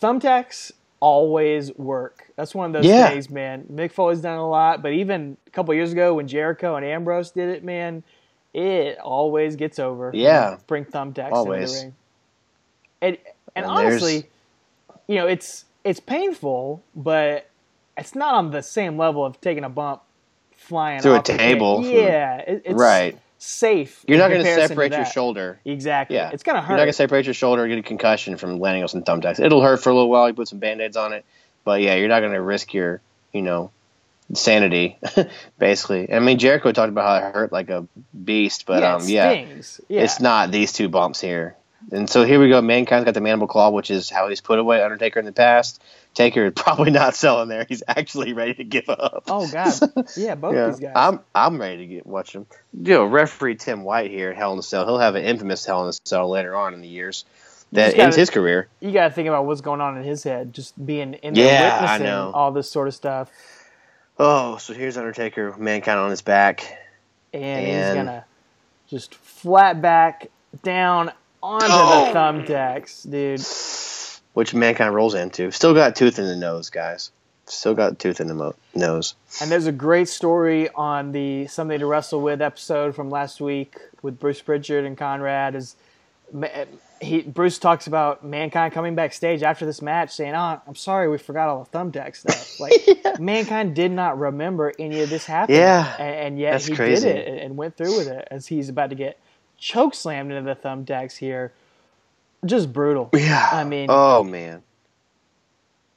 Speaker 1: thumbtacks always work. That's one of those
Speaker 2: Yeah.
Speaker 1: things, man. Mick Foley's done a lot, but even a couple years ago when Jericho and Ambrose did it, man, it always gets over.
Speaker 2: Yeah.
Speaker 1: bring thumbtacks
Speaker 2: Always.
Speaker 1: into the ring. And and,
Speaker 2: And
Speaker 1: honestly, you know, it's it's painful, but it's not on the same level of taking a bump flying
Speaker 2: Through a table
Speaker 1: Yeah, it, it's
Speaker 2: Right.
Speaker 1: Safe.
Speaker 2: You're not going to separate your shoulder.
Speaker 1: Exactly.
Speaker 2: Yeah,
Speaker 1: it's gonna hurt.
Speaker 2: You're not gonna separate your shoulder and get a concussion from landing on some thumbtacks. It'll hurt for a little while. You put some band-aids on it, but yeah, you're not gonna risk your, you know, sanity. basically, I mean, Jericho talked about how it hurt like a beast, but
Speaker 1: yeah,
Speaker 2: um, yeah.
Speaker 1: Yeah.
Speaker 2: it's not these two bumps here. And so here we go. Mankind's got the mandible claw, which is how he's put away Undertaker in the past. Taker is probably not selling there. He's actually ready to give up.
Speaker 1: Oh God. Yeah, both
Speaker 2: Yeah,
Speaker 1: these guys.
Speaker 2: I'm I'm ready to get watch him. You know, referee Tim White here at Hell in a Cell. He'll have an infamous Hell in a Cell later on in the years that
Speaker 1: gotta-
Speaker 2: ends his career.
Speaker 1: you got to think about what's going on in his head, just being in
Speaker 2: Yeah,
Speaker 1: there
Speaker 2: I
Speaker 1: witnessing
Speaker 2: know.
Speaker 1: all this sort of stuff,
Speaker 2: Oh, so here's Undertaker, mankind on his back.
Speaker 1: and, he's gonna just flat back down onto
Speaker 2: Oh.
Speaker 1: the thumbtacks, dude.
Speaker 2: Which mankind rolls into. Still got tooth in the nose, guys. Still got tooth in the mo- nose.
Speaker 1: And there's a great story on the Something to Wrestle With episode from last week with Bruce Prichard and Conrad. Is he Bruce talks about mankind coming backstage after this match, saying, "Oh, I'm sorry, we forgot all the thumbtack stuff." Like mankind did not remember any of this happening,
Speaker 2: Yeah,
Speaker 1: and, and yet
Speaker 2: that's
Speaker 1: he
Speaker 2: crazy.
Speaker 1: did it and- and went through with it as he's about to get choke slammed into the thumbtacks here. Just brutal.
Speaker 2: Yeah.
Speaker 1: I mean,
Speaker 2: oh man.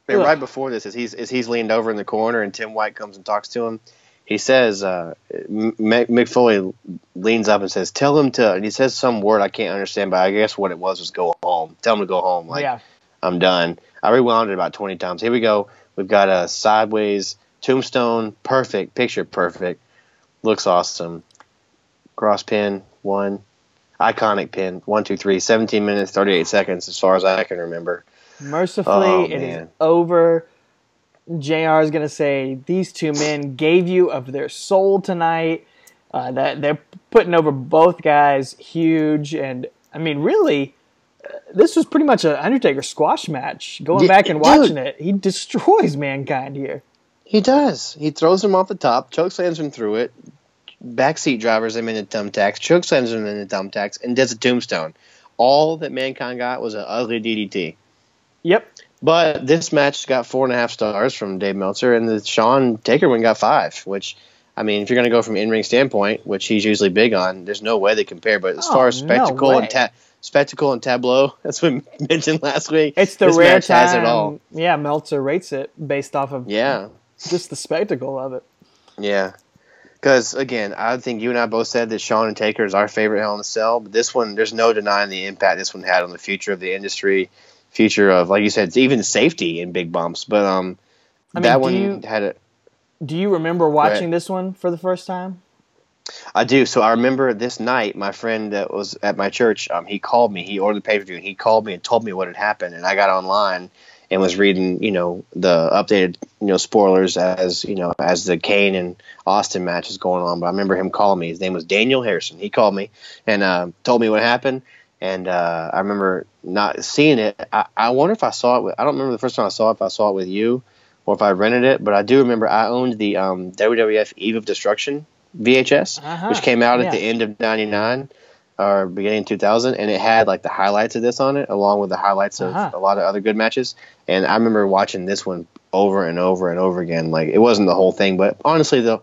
Speaker 1: Ugh.
Speaker 2: right before this, as he's as he's leaned over in the corner and Tim White comes and talks to him, he says, uh, Mick Foley leans up and says, "Tell him to," and he says some word I can't understand, but I guess what it was was "go home." Tell him to go home. Like
Speaker 1: yeah,
Speaker 2: I'm done. I rewound it about 20 times. Here we go. We've got a sideways tombstone, perfect picture, perfect. Looks awesome. Cross pin one, iconic pin one two three. 17 minutes 38 seconds as far as I can remember.
Speaker 1: mercifully,
Speaker 2: Oh,
Speaker 1: it is over. J.R. is going to say these two men gave you of their soul tonight. Uh, that they're putting over both guys huge, and I mean, really, this was pretty much an Undertaker squash match. Going back and
Speaker 2: dude.
Speaker 1: watching it, he destroys mankind here.
Speaker 2: He does. He throws him off the top, choke slams him through it, backseat drivers him into thumbtacks, choke slams him into thumbtacks, and does a tombstone. All that mankind got was an ugly DDT.
Speaker 1: Yep.
Speaker 2: But this match got four and a half stars from Dave Meltzer, and the Shawn Taker one got five. Which, I mean, if you're going to go from in ring standpoint, which he's usually big on, there's no way they compare. But as
Speaker 1: Oh,
Speaker 2: far as spectacle
Speaker 1: way.
Speaker 2: and ta- spectacle and tableau, that's what we mentioned last week.
Speaker 1: It's the rare time.
Speaker 2: has it all.
Speaker 1: Yeah, Meltzer rates it based off of
Speaker 2: Yeah,
Speaker 1: just the spectacle of it.
Speaker 2: yeah. Because again, I think you and I both said that Shawn and Taker is our favorite Hell in a Cell. But this one, there's no denying the impact this one had on the future of the industry, future of like you said, even safety in big bumps. But um,
Speaker 1: I mean,
Speaker 2: that one
Speaker 1: you-
Speaker 2: had a.
Speaker 1: Do you remember watching this one for the first time?
Speaker 2: I do. So I remember this night, my friend that was at my church, um, he called me. He ordered the pay per view, and he called me and told me what had happened. And I got online and was reading, you know, the updated, you know, spoilers as you know as the Kane and Austin match is going on. But I remember him calling me. His name was Daniel Harrison. He called me and uh, told me what happened. And uh, I remember not seeing it. I, I wonder if I saw it. With, I don't remember the first time I saw it. If I saw it with you or if I rented it, but I do remember I owned the um, WWF Eve of Destruction VHS,
Speaker 1: Uh-huh.
Speaker 2: which came out
Speaker 1: Yeah.
Speaker 2: at the end of '99 or beginning 2000, and it had like the highlights of this on it, along with the highlights of
Speaker 1: Uh-huh.
Speaker 2: a lot of other good matches. And I remember watching this one over and over and over again. Like it wasn't the whole thing, but honestly, though,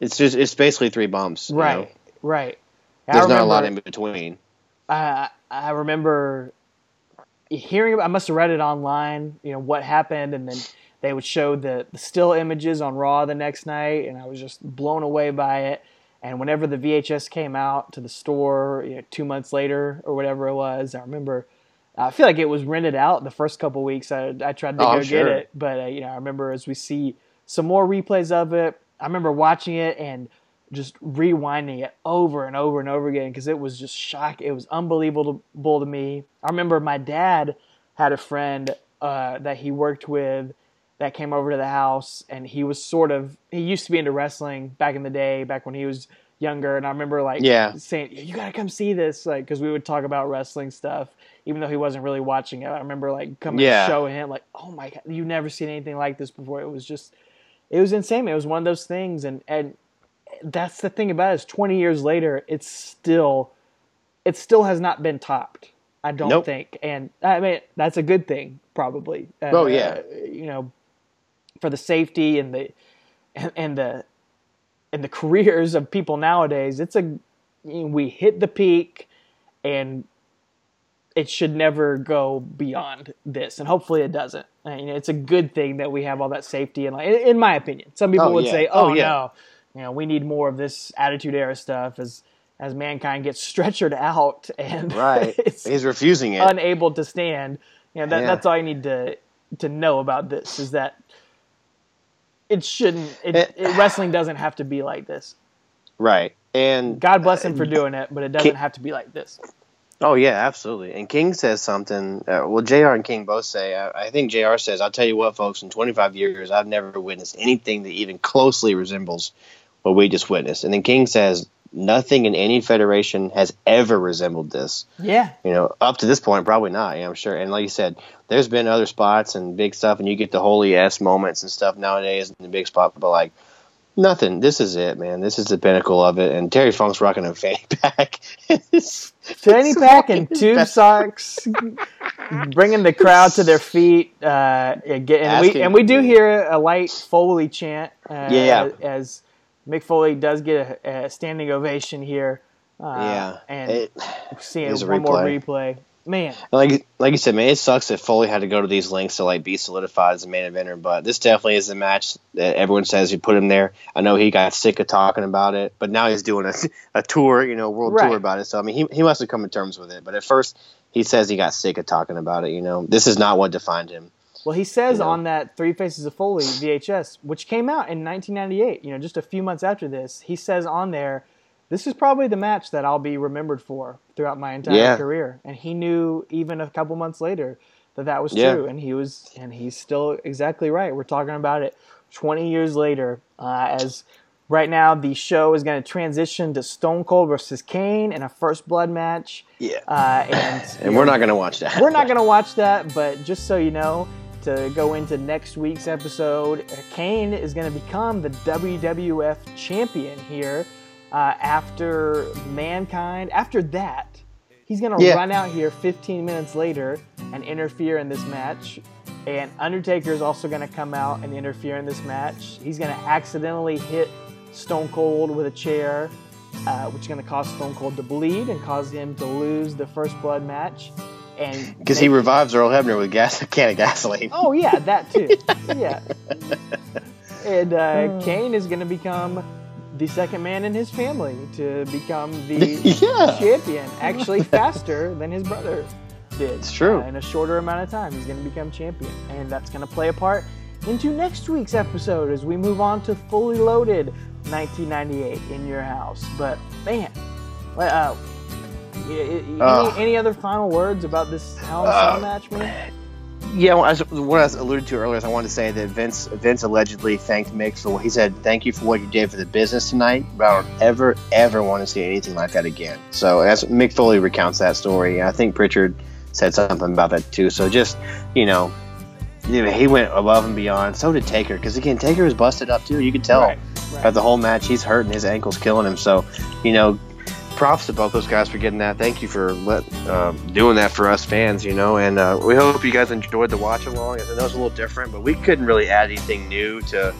Speaker 2: it's just it's basically three bumps. you
Speaker 1: Right,
Speaker 2: know?
Speaker 1: right. I
Speaker 2: There's not a lot in between.
Speaker 1: I I remember hearing. I must have read it online. You know what happened, and then they would show the, the still images on Raw the next night, and I was just blown away by it. And whenever the VHS came out to the store, you know, two months later or whatever it was, I remember. I feel like it was rented out the first couple weeks. I, I tried to
Speaker 2: Oh,
Speaker 1: go
Speaker 2: I'm
Speaker 1: get it, but uh, you know, I remember as we see some more replays of it. I remember watching it and just rewinding it over and over and over again because it was just shock. It was unbelievable to me. I remember my dad had a friend uh, that he worked with that came over to the house, and he was sort of he used to be into wrestling back in the day, back when he was younger. And I remember like
Speaker 2: Yeah.
Speaker 1: saying, "You gotta come see this," like because we would talk about wrestling stuff, even though he wasn't really watching it. I remember like coming
Speaker 2: Yeah.
Speaker 1: and showing him like, "Oh my god, you've never seen anything like this before." It was just, it was insane. It was one of those things, and and that's the thing about it is 20 years later it's still it still has not been topped i don't
Speaker 2: Nope.
Speaker 1: think and i mean that's a good thing probably Uh,
Speaker 2: Oh, yeah.
Speaker 1: you know for the safety and the and, and the and the careers of people nowadays it's a we hit the peak and it should never go beyond this and hopefully it doesn't I mean, it's a good thing that we have all that safety and like in in my opinion some people
Speaker 2: Oh,
Speaker 1: would
Speaker 2: yeah.
Speaker 1: say
Speaker 2: Oh,
Speaker 1: oh,
Speaker 2: yeah.
Speaker 1: no you know we need more of this attitude era stuff as as mankind gets stretchered out and
Speaker 2: Right. He's refusing it.
Speaker 1: unable to stand you know that,
Speaker 2: Yeah.
Speaker 1: that's all you need to to know about this is that it shouldn't it,
Speaker 2: It-
Speaker 1: it, wrestling doesn't have to be like this
Speaker 2: right. And
Speaker 1: god bless him for doing it but it doesn't
Speaker 2: Ki-
Speaker 1: have to be like this
Speaker 2: Oh yeah, absolutely. And King says something. Uh, well, J.R. and King both say. I, I think J.R. says, "I'll tell you what, folks. In 25 years, I've never witnessed anything that even closely resembles what we just witnessed." And then King says, "Nothing in any federation has ever resembled this.
Speaker 1: yeah
Speaker 2: You know, up to this point, probably not. I'm sure. And like you said, there's been other spots and big stuff, and you get the holy s moments and stuff nowadays in the big spot. But like Nothing. This is it, man. This is the pinnacle of it. And Terry Funk's rocking a fanny pack.
Speaker 1: fanny pack and tube socks, bringing the crowd to their feet. Uh, and, we, and we do hear a light Foley chant. Uh,
Speaker 2: yeah.
Speaker 1: As Mick Foley does get a, a standing ovation here. Uh,
Speaker 2: yeah.
Speaker 1: And
Speaker 2: it,
Speaker 1: seeing one more replay man.
Speaker 2: Like like you said, man, it sucks that Foley had to go to these lengths to like be solidified as a main eventer. But this definitely is the match that everyone says you put him there. I know he got sick of talking about it, but now he's doing a, a tour, you know, world right. tour about it. So I mean, he he must have come to terms with it. But at first, he says he got sick of talking about it. You know, this is not what defined him.
Speaker 1: Well, he says you know? on that Three Faces of Foley VHS, which came out in 1998, you know, just a few months after this, he says on there this is probably the match that I'll be remembered for throughout my entire yeah. career. And he knew even a couple months later that that was yeah. true, and he was, and he's still exactly right. We're talking about it 20 years later, uh, as right now the show is going to transition to Stone Cold versus Kane in a first blood match.
Speaker 2: Yeah,
Speaker 1: uh, and
Speaker 2: and we're not going to watch that.
Speaker 1: We're not going to watch that, but just so you know. To go into next week's episode, Kane is going to become the WWF champion here uh, after Mankind. After that, he's going to yeah. run out here 15 minutes later and interfere in this match. And Undertaker is also going to come out and interfere in this match. He's going to accidentally hit Stone Cold with a chair, uh, which is going to cause Stone Cold to bleed and cause him to lose the first blood match. And
Speaker 2: because he revives Earl Hebner with gas, a can of gasoline.
Speaker 1: Oh yeah, that too. yeah. And uh, Kane is going to become the second man in his family to become the yeah. champion, actually faster than his brother did.
Speaker 2: It's true.
Speaker 1: Uh, in a shorter amount of time, he's going to become champion. And that's going to play a part into next week's episode as we move on to Fully Loaded 1998 in your house. But, man, uh, any, uh, any, other final words about this Hell in a Cell uh, match, man?
Speaker 2: Yeah, well, as, what I was alluded to earlier is I wanted to say that Vince Vince allegedly thanked Mick for what he said. Thank you for what you did for the business tonight, but I don't ever ever want to see anything like that again. So as Mick Foley recounts that story, I think Prichard said something about that too. So just you know, he went above and beyond. So did Taker, because again, Taker was busted up too. You could tell right, right. the whole match he's hurting, his ankle's killing him. So you know, props to both those guys for getting that. Thank you for let, uh, doing that for us fans, you know. And uh, we hope you guys enjoyed the watch along. I know it's a little different, but we couldn't really add anything new to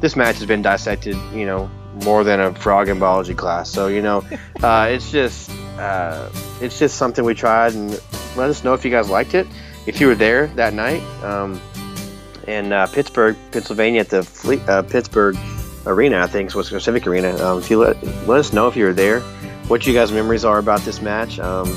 Speaker 2: this match. Has been dissected, you know, more than a frog in biology class. So you know, uh, it's just uh, it's just something we tried, and let us know if you guys liked it. If you were there that night um, in uh, Pittsburgh, Pennsylvania, at the Fleet, uh, Pittsburgh Arena, I think, so it's Civic Arena. Um, if you let let us know if you were there what you guys' memories are about this match. Um,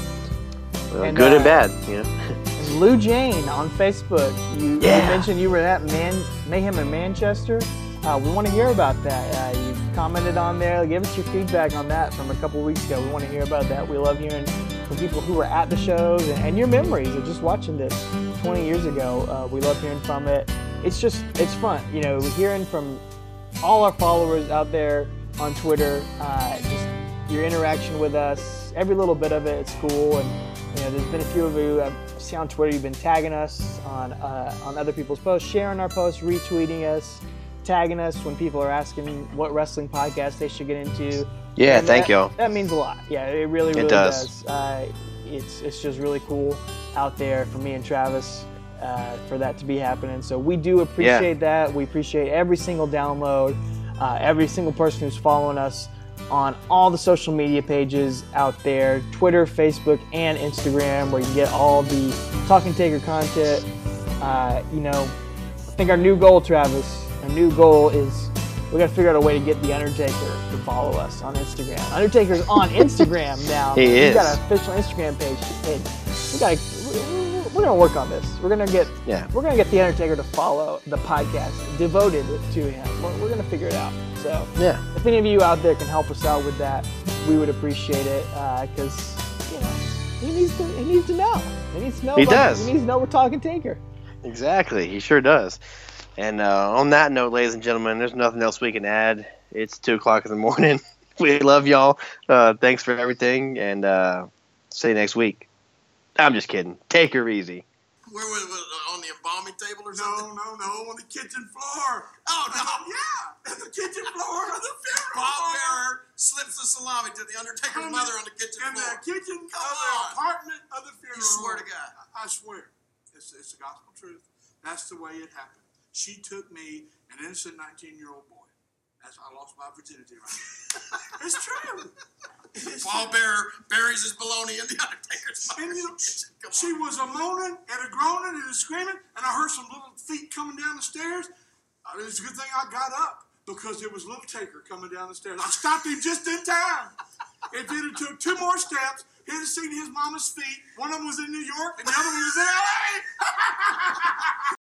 Speaker 2: and, good uh, and bad, you know.
Speaker 1: Lou Jane on Facebook. You, yeah. you, mentioned you were at Man Mayhem in Manchester. Uh, we want to hear about that. Uh, you commented on there. Give us your feedback on that from a couple weeks ago. We want to hear about that. We love hearing from people who were at the shows and, and your memories of just watching this 20 years ago. Uh, we love hearing from it. It's just it's fun, you know, hearing from all our followers out there on Twitter. Uh, just your interaction with us, every little bit of it, it's cool. And you know, there's been a few of you I've seen on Twitter. You've been tagging us on uh, on other people's posts, sharing our posts, retweeting us, tagging us when people are asking what wrestling podcast they should get into.
Speaker 2: Yeah, and thank you.
Speaker 1: That means a lot. Yeah, it really, really it does. does. Uh, it's it's just really cool out there for me and Travis uh, for that to be happening. So we do appreciate yeah. that. We appreciate every single download, uh, every single person who's following us on all the social media pages out there Twitter, Facebook, and Instagram, where you can get all the Talking Taker content. Uh, you know, I think our new goal, Travis, our new goal is we got to figure out a way to get The Undertaker to follow us on Instagram. Undertaker's on Instagram now.
Speaker 2: he is.
Speaker 1: We got an official Instagram page. we got we're gonna work on this. We're gonna get yeah. We're gonna get the Undertaker to follow the podcast, devoted to him. We're, we're gonna figure it out. So
Speaker 2: yeah,
Speaker 1: if any of you out there can help us out with that, we would appreciate it because uh, you know he needs to he needs to know. He needs to know.
Speaker 2: He does.
Speaker 1: He needs to know we're talking Taker.
Speaker 2: Exactly. He sure does. And uh, on that note, ladies and gentlemen, there's nothing else we can add. It's two o'clock in the morning. we love y'all. Uh, thanks for everything, and uh, see you next week. I'm just kidding. Take her easy.
Speaker 7: Where was it? On the embalming table or
Speaker 4: No,
Speaker 7: something?
Speaker 4: no, no, no. on the kitchen floor.
Speaker 7: Oh, no.
Speaker 4: Yeah, on the kitchen floor of the funeral.
Speaker 7: Paul
Speaker 4: home.
Speaker 7: Bearer slips the salami to the Undertaker's
Speaker 4: On
Speaker 7: mother on the kitchen
Speaker 4: in
Speaker 7: floor.
Speaker 4: In the kitchen
Speaker 7: Come
Speaker 4: of the apartment of the funeral.
Speaker 7: You swear to. God.
Speaker 4: I, I swear. It's, it's the gospel truth. That's the way it happened. She took me, an innocent 19 year old boy. That's I lost my virginity right there. it's true.
Speaker 7: Paul. Bearer buries his baloney in the Undertaker's
Speaker 4: And you know, she was a moaning and a groaning and a screaming, and I heard some little feet coming down the stairs. Uh, It's a good thing I got up because there was little Taker coming down the stairs. I stopped him just in time. If he'd have took two more steps, he'd have seen his mama's feet. One of them was in New York, and the other one was in L.A.